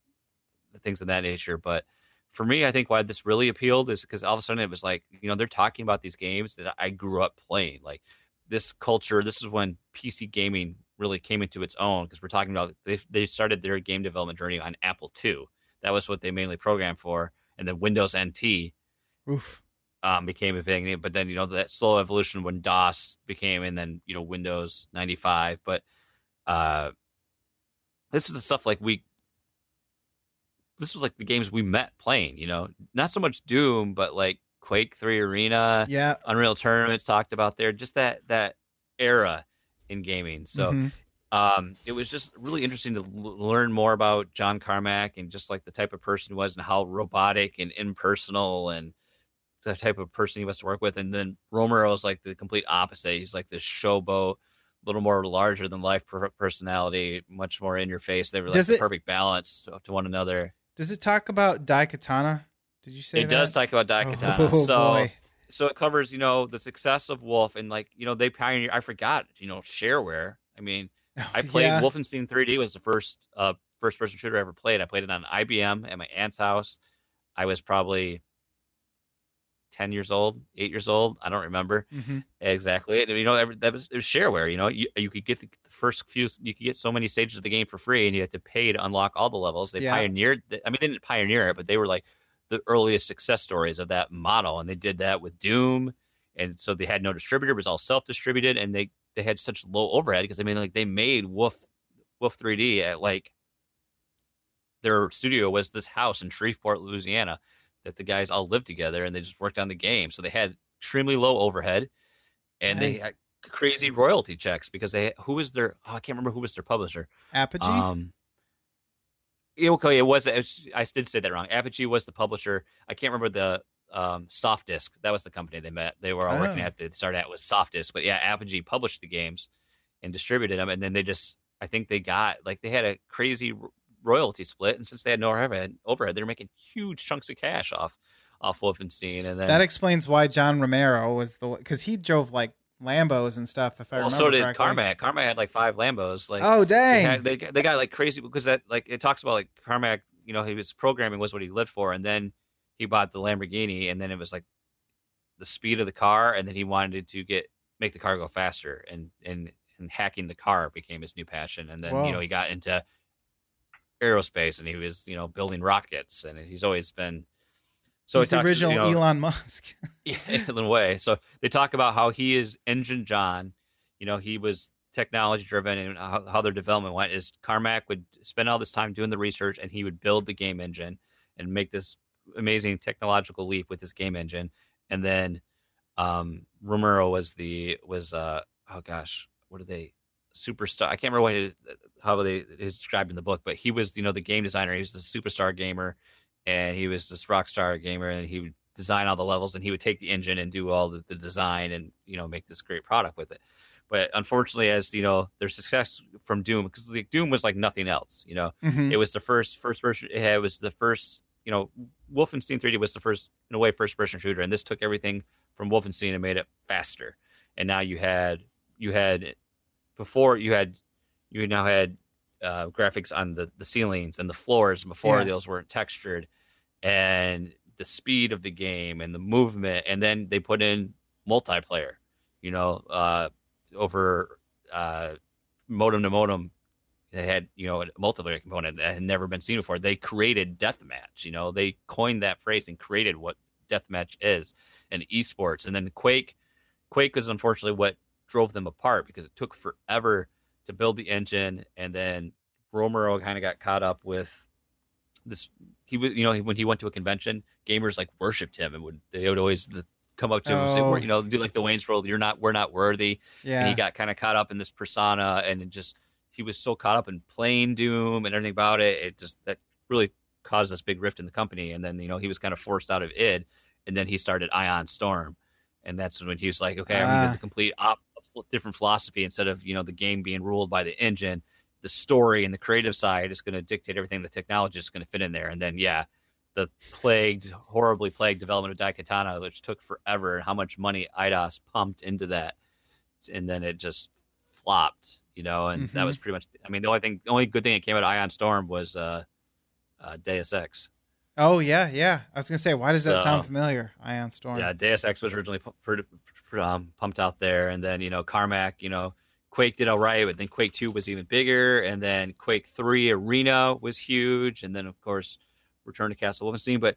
things of that nature. But for me, I think why this really appealed is because all of a sudden it was like, you know, they're talking about these games that I grew up playing. Like this culture, this is when PC gaming really came into its own because we're talking about they they started their game development journey on Apple II. That was what they mainly programmed for, and then Windows NT Oof. um, became a thing. But then you know that slow evolution when DOS became, and then you know Windows ninety five. But uh, this is the stuff like we. This was like the games we met playing. You know, not so much Doom, but like Quake Three Arena, Yeah. Unreal Tournaments talked about there. Just that that era in gaming. So Mhm. um, it was just really interesting to l- learn more about John Carmack and just like the type of person he was and how robotic and impersonal and the type of person he was to work with. And then Romero is like the complete opposite. He's like this showboat, little more larger than life per- personality, much more in your face. They were like Does the it- perfect balance to, to one another. Does it talk about Daikatana? Did you say It that? does talk about Daikatana. (laughs) Oh, so boy. so it covers you know the success of Wolf and like you know they pioneer. I forgot you know shareware. I mean. I played Yeah. Wolfenstein 3D was the first uh first person shooter I ever played. I played it on IBM at my aunt's house. I was probably 10 years old, 8 years old, I don't remember Mhm. exactly. And, you know, every, that was it was shareware, you know. You you could get the, the first few you could get so many stages of the game for free and you had to pay to unlock all the levels. They Yeah. pioneered I mean they didn't pioneer it, but they were like the earliest success stories of that model and they did that with Doom and so they had no distributor, it was all self-distributed and they they had such low overhead because I mean like they made Wolf Wolf 3D at like their studio was this house in Shreveport, Louisiana, that the guys all lived together and they just worked on the game. So they had extremely low overhead and they had crazy royalty checks because they who was their oh, I can't remember who was their publisher. Apogee. Um, okay, it was, it was. I did say that wrong. Apogee was the publisher. I can't remember the um, Softdisk. That was the company they met. They were all working Oh. at. They started out with Softdisk, but yeah, Apogee published the games and distributed them, and then they just. I think they got like they had a crazy royalty split, and since they had no overhead, overhead, they were making huge chunks of cash off off Wolfenstein, and then that explains why John Romero was the because he drove like Lambos and stuff. If I well, remember so did correctly. Carmack. Carmack had like five Lambos. Like Oh they, dang! had, they they got like crazy because that like it talks about like Carmack, you know, his programming was what he lived for, and then he bought the Lamborghini, and then it was like the speed of the car, and then he wanted to get make the car go faster, and and and hacking the car became his new passion, and then Whoa. you know he got into aerospace, and he was you know building rockets, and he's always been. So He's the original you know, Elon Musk. (laughs) yeah, in a way. So they talk about how he is Engine John. You know, he was technology driven and how, how their development went is Carmack would spend all this time doing the research and he would build the game engine. and make this amazing technological leap with this game engine. And then um, Romero was the was uh oh gosh, what are they? Superstar. I can't remember what his, how they is described in the book, but he was you know the game designer. He was the superstar gamer, and he was this rock star gamer, and he would design all the levels, and he would take the engine and do all the, the design, and you know make this great product with it. But unfortunately, as you know, their success from Doom because like, Doom was like nothing else. You know, Mhm. it was the first first person. It was the first. You know, Wolfenstein 3D was the first in a way first person shooter, and this took everything from Wolfenstein and made it faster. And now you had you had before you had you now had uh, graphics on the the ceilings and the floors. Before Yeah. those weren't textured, and the speed of the game and the movement, and then they put in multiplayer. You know, uh, over uh, modem to modem they had you know a multiplayer component that had never been seen before they created deathmatch you know they coined that phrase and created what deathmatch is and esports and then quake quake was unfortunately what drove them apart because it took forever to build the engine and then romero kind of got caught up with this he was you know when he went to a convention gamers like worshipped him and would they would always the, come up to him and say Oh. we're, you know do like the wayne's world you're not we're not worthy Yeah. and he got kind of caught up in this persona and just he was so caught up in playing doom and everything about it it just that really caused this big rift in the company and then you know he was kind of forced out of id and then he started ion storm and that's when he was like okay i'm gonna Ah. the complete op- different philosophy instead of you know the game being ruled by the engine the story and the creative side is going to dictate everything the technology is going to fit in there and then yeah the plagued horribly plagued development of daikatana which took forever and how much money Eidos pumped into that and then it just flopped, you know, and that Mhm. was pretty much. I mean, the only thing, the only good thing that came out of Ion Storm was uh, uh, Deus Ex. oh yeah, yeah. I was gonna say, why does that So- sound familiar? Ion Storm. Yeah, Deus Ex was originally pu- pr- pr- um, pumped out there, and then you know Carmack, you know Quake did all right, but then Quake Two was even bigger, and then Quake Three Arena was huge, and then of course Return to Castle Wolfenstein. But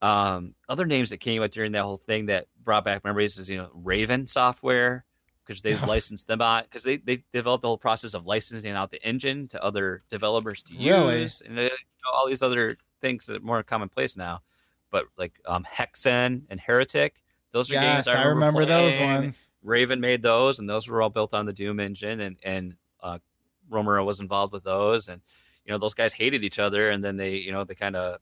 um, other names that came out during that whole thing that brought back memories is you know Raven Software because they (laughs) licensed them out because they they developed the whole process of licensing out the engine to other developers to Really? use, and uh, you know, all these other things that are more commonplace now. But like um, Hexen and Heretic, those are yes, games I remember those ones. Raven made those, and those were all built on the Doom engine, and and uh, Romero was involved with those, and you know those guys hated each other, and then they you know they kind of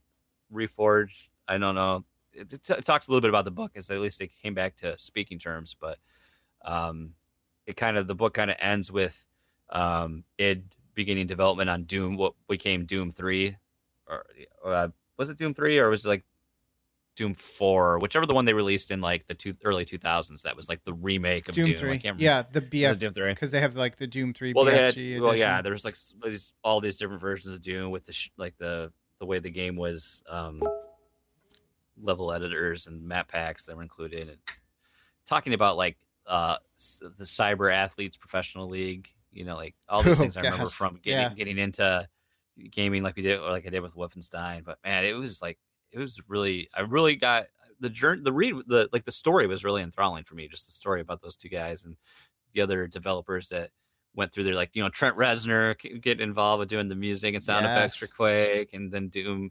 reforged. I don't know. It, it, t- it talks a little bit about the book, as at least they came back to speaking terms, but um, it kind of the book kind of ends with um, id beginning development on Doom, what became Doom three, or uh, was it Doom three, or was it like Doom four, whichever the one they released in like the two, early two thousands. That was like the remake of Doom. Doom I three. Yeah, the BF Doom three. because they have like the Doom three Well, they had well, yeah. There was like these, all these different versions of Doom with the sh- like the the way the game was um, level editors and map packs that were included, and talking about like uh, the Cyber Athletes Professional League. You know, like all these (laughs) Oh, things I remember from getting Yeah. getting into gaming like we did or like I did with Wolfenstein. But man, it was like it was really I really got the journey the read the like the story was really enthralling for me. Just the story about those two guys and the other developers that went through there, like you know Trent Reznor c- get involved with doing the music and sound effects for Quake, and then Doom,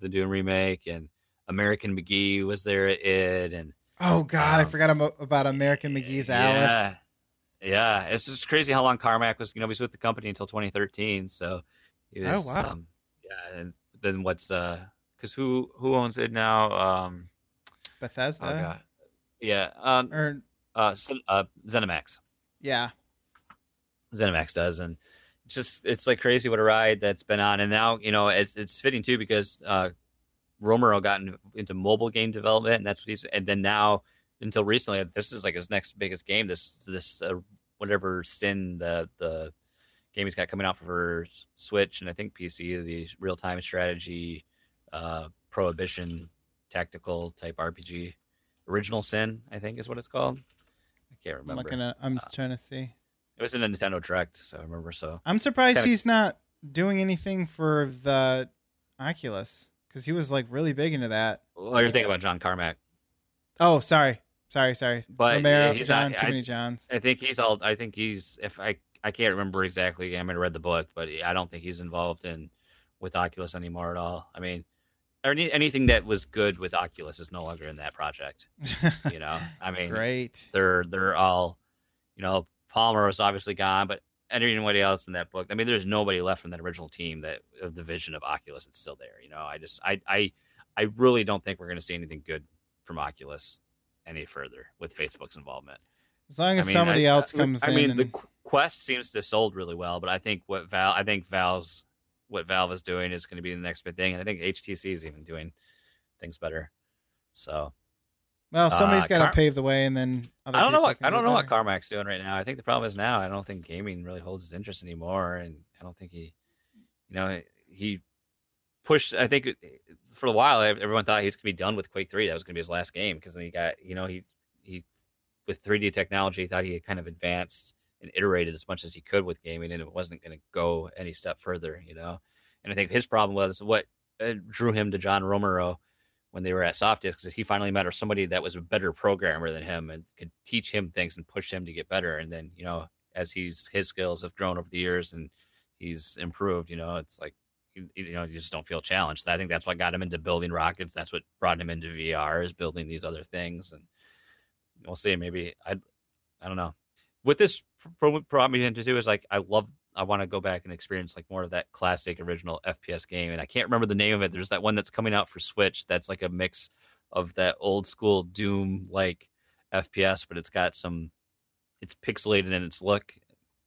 the- Doom remake, and American McGee was there at id, and oh God, I um, forgot about American McGee's Alice. yeah, yeah, it's just crazy how long Carmack was. You know, he was with the company until 2013, so he Oh, wow. um, yeah, and then what's uh, because who who owns it now? Um, Bethesda. oh god, yeah, um, Or uh, uh, ZeniMax. yeah, ZeniMax does, and just it's like crazy what a ride that's been on. And now you know it's it's fitting too because uh, Romero got in, into mobile game development, and that's what he's. And then now until recently, this is like his next biggest game. This this uh, whatever sin the the game he's got coming out for Switch and I think PC, the real time strategy, uh, prohibition, tactical type RPG. Original Sin, I think, is what it's called. I can't I'm remember. looking at. I'm Uh, trying to see. It was in a Nintendo Direct, so I remember. So I'm surprised kinda- he's not doing anything for the Oculus because he was like really big into that. well, you're thinking about John Carmack, Oh, sorry, sorry, sorry. But, Romero, yeah, he's John, not- too I- many Johns. I think he's all. I think he's. If I, I can't remember exactly. I haven't read the book, but I don't think he's involved in with Oculus anymore at all. I mean, or any, anything that was good with Oculus is no longer in that project. (laughs) You know, I mean, Great. they're they're all, you know, Palmer was obviously gone, but anybody else in that book. I mean, there's nobody left from that original team that of the vision of Oculus that's still there. You know, I just I I I really don't think we're going to see anything good from Oculus any further with Facebook's involvement. As long I as mean, somebody I- else I- comes I in. mean, and, the Qu- Quest seems to have sold really well, but I think what Val, I think Valve's what Valve is doing is going to be the next big thing, and I think HTC is even doing things better. So well, somebody's uh, got to Car- pave the way, and then other I don't know what I do don't know what. Carmack's doing right now. I think the problem is now I don't think gaming really holds his interest anymore, and I don't think he, you know, he pushed. I think for a while everyone thought he was going to be done with Quake Three. That was going to be his last game because then he got you know he he with 3D technology thought he had kind of advanced and iterated as much as he could with gaming, and it wasn't going to go any step further. You know, and I think his problem was what uh, drew him to John Romero when they were at Softdisk because he finally met somebody that was a better programmer than him and could teach him things and push him to get better. And then, you know, as he's his skills have grown over the years and he's improved, you know, it's like you, you know, you just don't feel challenged. I think that's what got him into building rockets. That's what brought him into VR is building these other things. And we'll see. Maybe I, I don't know. With this brought me into too is like I love. I want to go back and experience like more of that classic original FPS game, and I can't remember the name of it. There's that one that's coming out for Switch that's like a mix of that old school Doom like FPS, but it's got some. It's pixelated in its look,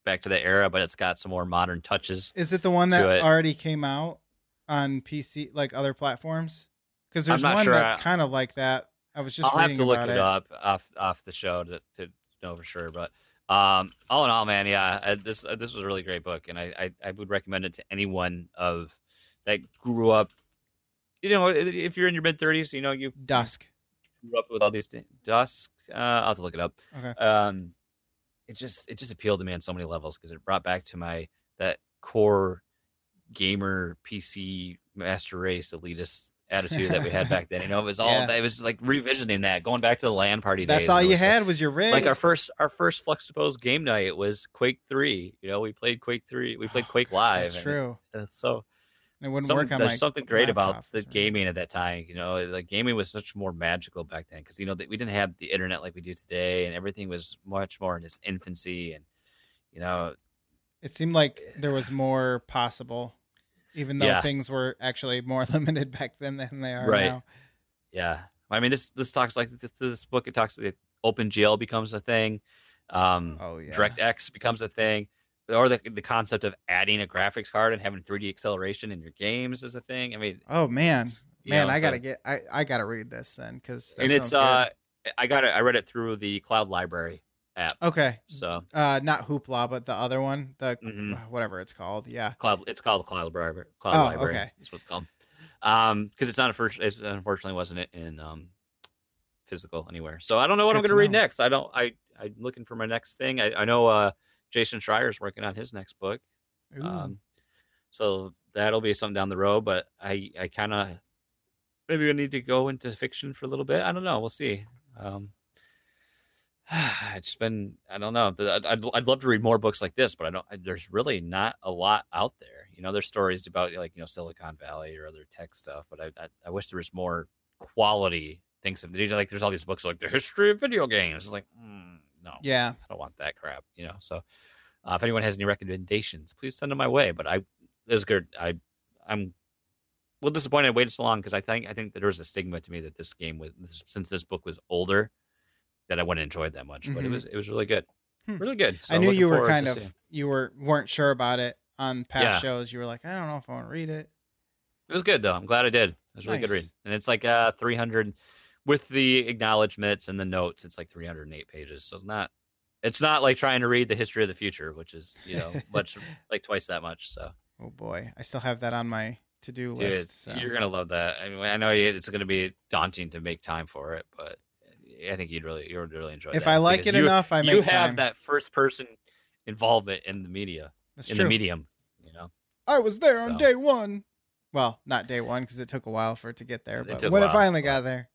back to the era, but it's got some more modern touches. Is it the one that it. already came out on PC, like other platforms? Because there's one sure. that's kind of like that. I was just I'll have to look about it, up off off the show to, to know for sure. But um, all in all, man, yeah, uh, this uh, this was a really great book, and I, I I would recommend it to anyone of that grew up. You know, if you're in your mid 30s, you know you Dusk. grew up with all these things. Dusk. Uh, I'll have to look it up. Okay. Um, it just it just appealed to me on so many levels because it brought back to my that core gamer PC master race elitist attitude that we had back then. You know, it was all Yeah. it was like revisiting that, going back to the LAN party days. That's all you was like- had was your rig. Like our first our first Flexiposed game night was Quake Three. You know, we played Quake Three. We played Oh, Quake gosh, Live. That's and true. It's so It wouldn't some- work on there's my something great about the gaming at that time. You know, like gaming was much more magical back then because you know that we didn't have the internet like we do today, and everything was much more in its infancy. And you know, It seemed like eh, there was more possible, even though Yeah. things were actually more (laughs) limited back then than they are Right. now. yeah. I mean, this this talks like this, this book. It talks that OpenGL becomes a thing. Um, Oh yeah. DirectX becomes a thing, or the the concept of adding a graphics card and having 3D acceleration in your games is a thing. I mean, Oh man, man, know, I so- gotta get. I I gotta read this then because and it's uh, I got it. I read it through the Cloud Library app. okay. So Uh, not Hoopla, but the other one, the Mhm. uh, whatever it's called. Yeah. cloud, it's called the Cloud Library. Cloud Oh, Library. okay. That's what it's called. Um, because it's not a first. It unfortunately wasn't it in um physical anywhere. So I don't know what I'm going to read next. I don't. I I'm looking for my next thing. I I know uh Jason is working on his next book. Ooh. Um, so that'll be something down the road. But I, I kind of maybe we need to go into fiction for a little bit. I don't know. We'll see. Um, (sighs) it's been I don't know. I'd, I'd, love to read more books like this, but I don't. There's really not a lot out there. You know, there's stories about like you know Silicon Valley or other tech stuff, but I I, I wish there was more quality things. Of, like there's all these books like the history of video games. It's like mm, no, yeah. I don't want that crap, you know. So, uh, if anyone has any recommendations, please send them my way. But I, it was good. I, I'm a little disappointed I waited so long because I think I think that there was a stigma to me that this game was since this book was older, that I wouldn't enjoy it that much. But it Mhm. was it was really good, Hmm. really good. So I knew you were kind of seeing- you were weren't sure about it on past Yeah. shows. You were like, I don't know if I want to read it. It was good though. I'm glad I did. It was a really good read, and it's like uh 300 with the acknowledgments and the notes. It's like 308 pages, so not. It's not like trying to read the history of the future, which is you know (laughs) much like twice that much. So. Oh boy, I still have that on my to do list. So. you're gonna love that. I mean, I know it's gonna be daunting to make time for it, but I think you'd really, you would really enjoy. It. If I like it you, enough, I make you have time. that first person involvement in the media, That's in true. the medium. You know, I was there on day one. Well, not day one because it took a while for it to get there. But when it finally got there,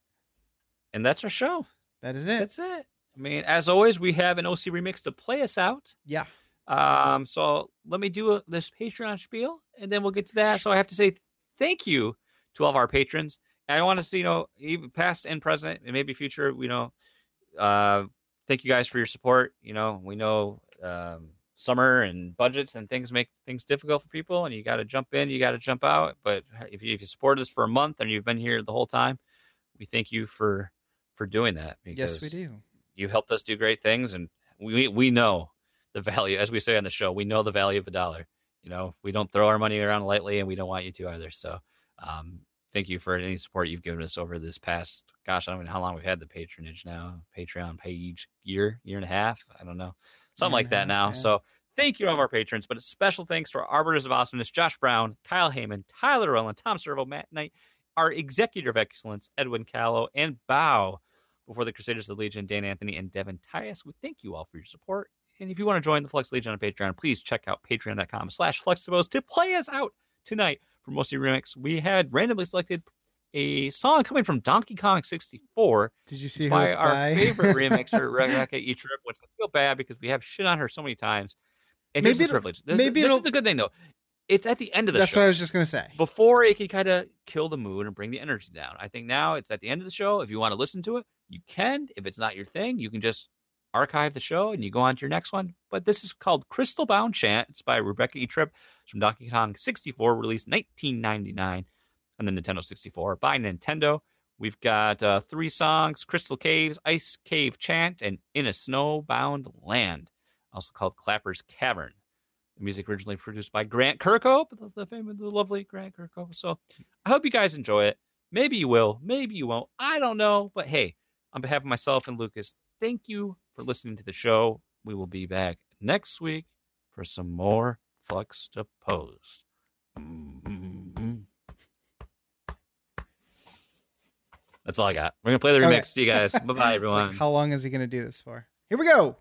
and that's our show. that is it. That's it. I mean, as always, we have an OC remix to play us out. yeah. Um, so let me do a, this Patreon spiel, and then we'll get to that. So I have to say thank you to all of our patrons. I want to see, you know, even past and present, and maybe future, you know, uh, thank you guys for your support. You know, we know um, summer and budgets and things make things difficult for people, and you got to jump in, you got to jump out. But if you, if you support us for a month and you've been here the whole time, we thank you for for doing that. Yes, we do. You helped us do great things, and we we know the value, as we say on the show, we know the value of a dollar. You know, we don't throw our money around lightly, and we don't want you to either. So, um, thank you for any support you've given us over this past, gosh, I don't know how long we've had the patronage now, Patreon page year, year and a half. I don't know, something like that now. yeah. So, thank you to all of our patrons, but a special thanks to our arbiters of awesomeness, Josh Brown, Kyle Heyman, Tyler Rowland, Tom Servo, Matt Knight, our executive of excellence, Edwin Callow, and Bow before the Crusaders of the Legion, Dan Anthony and Devin Tyus. We thank you all for your support. And if you want to join the Flex Legion on Patreon, please check out patreon.com slash flexibos to play us out tonight for Mostly Remix. We had randomly selected a song coming from Donkey Kong 64 Did you see it's by it's our by? favorite remixer, Rebecca E. Tripp, which I feel bad because we have shit on her so many times. And Maybe the it'll- privilege. This, maybe this is the good thing, though. It's at the end of the That's show what I was just gonna say. before it can kind of kill the mood and bring the energy down. I think now it's at the end of the show. If you want to listen to it, you can. If it's not your thing, you can just archive the show and you go on to your next one. But this is called Crystal Bound Chant. It's by Rebecca E. Tripp. It's from Donkey Kong 64, released 1999 on the Nintendo 64 by Nintendo. We've got uh, three songs Crystal Caves, Ice Cave Chant, and In a Snowbound Land, also called Clapper's Cavern. The music originally produced by Grant Kirkhope, the, the famous, the lovely Grant Kirkhope. So I hope you guys enjoy it. Maybe you will, maybe you won't. I don't know. But hey, on behalf of myself and Lucas, thank you for listening to the show. We will be back next week for some more Flux to Pose. Mm-hmm. That's all I got. We're gonna play the remix. Okay. See you guys. (laughs) bye bye, It's like, everyone. how long is he gonna do this for? Here we go.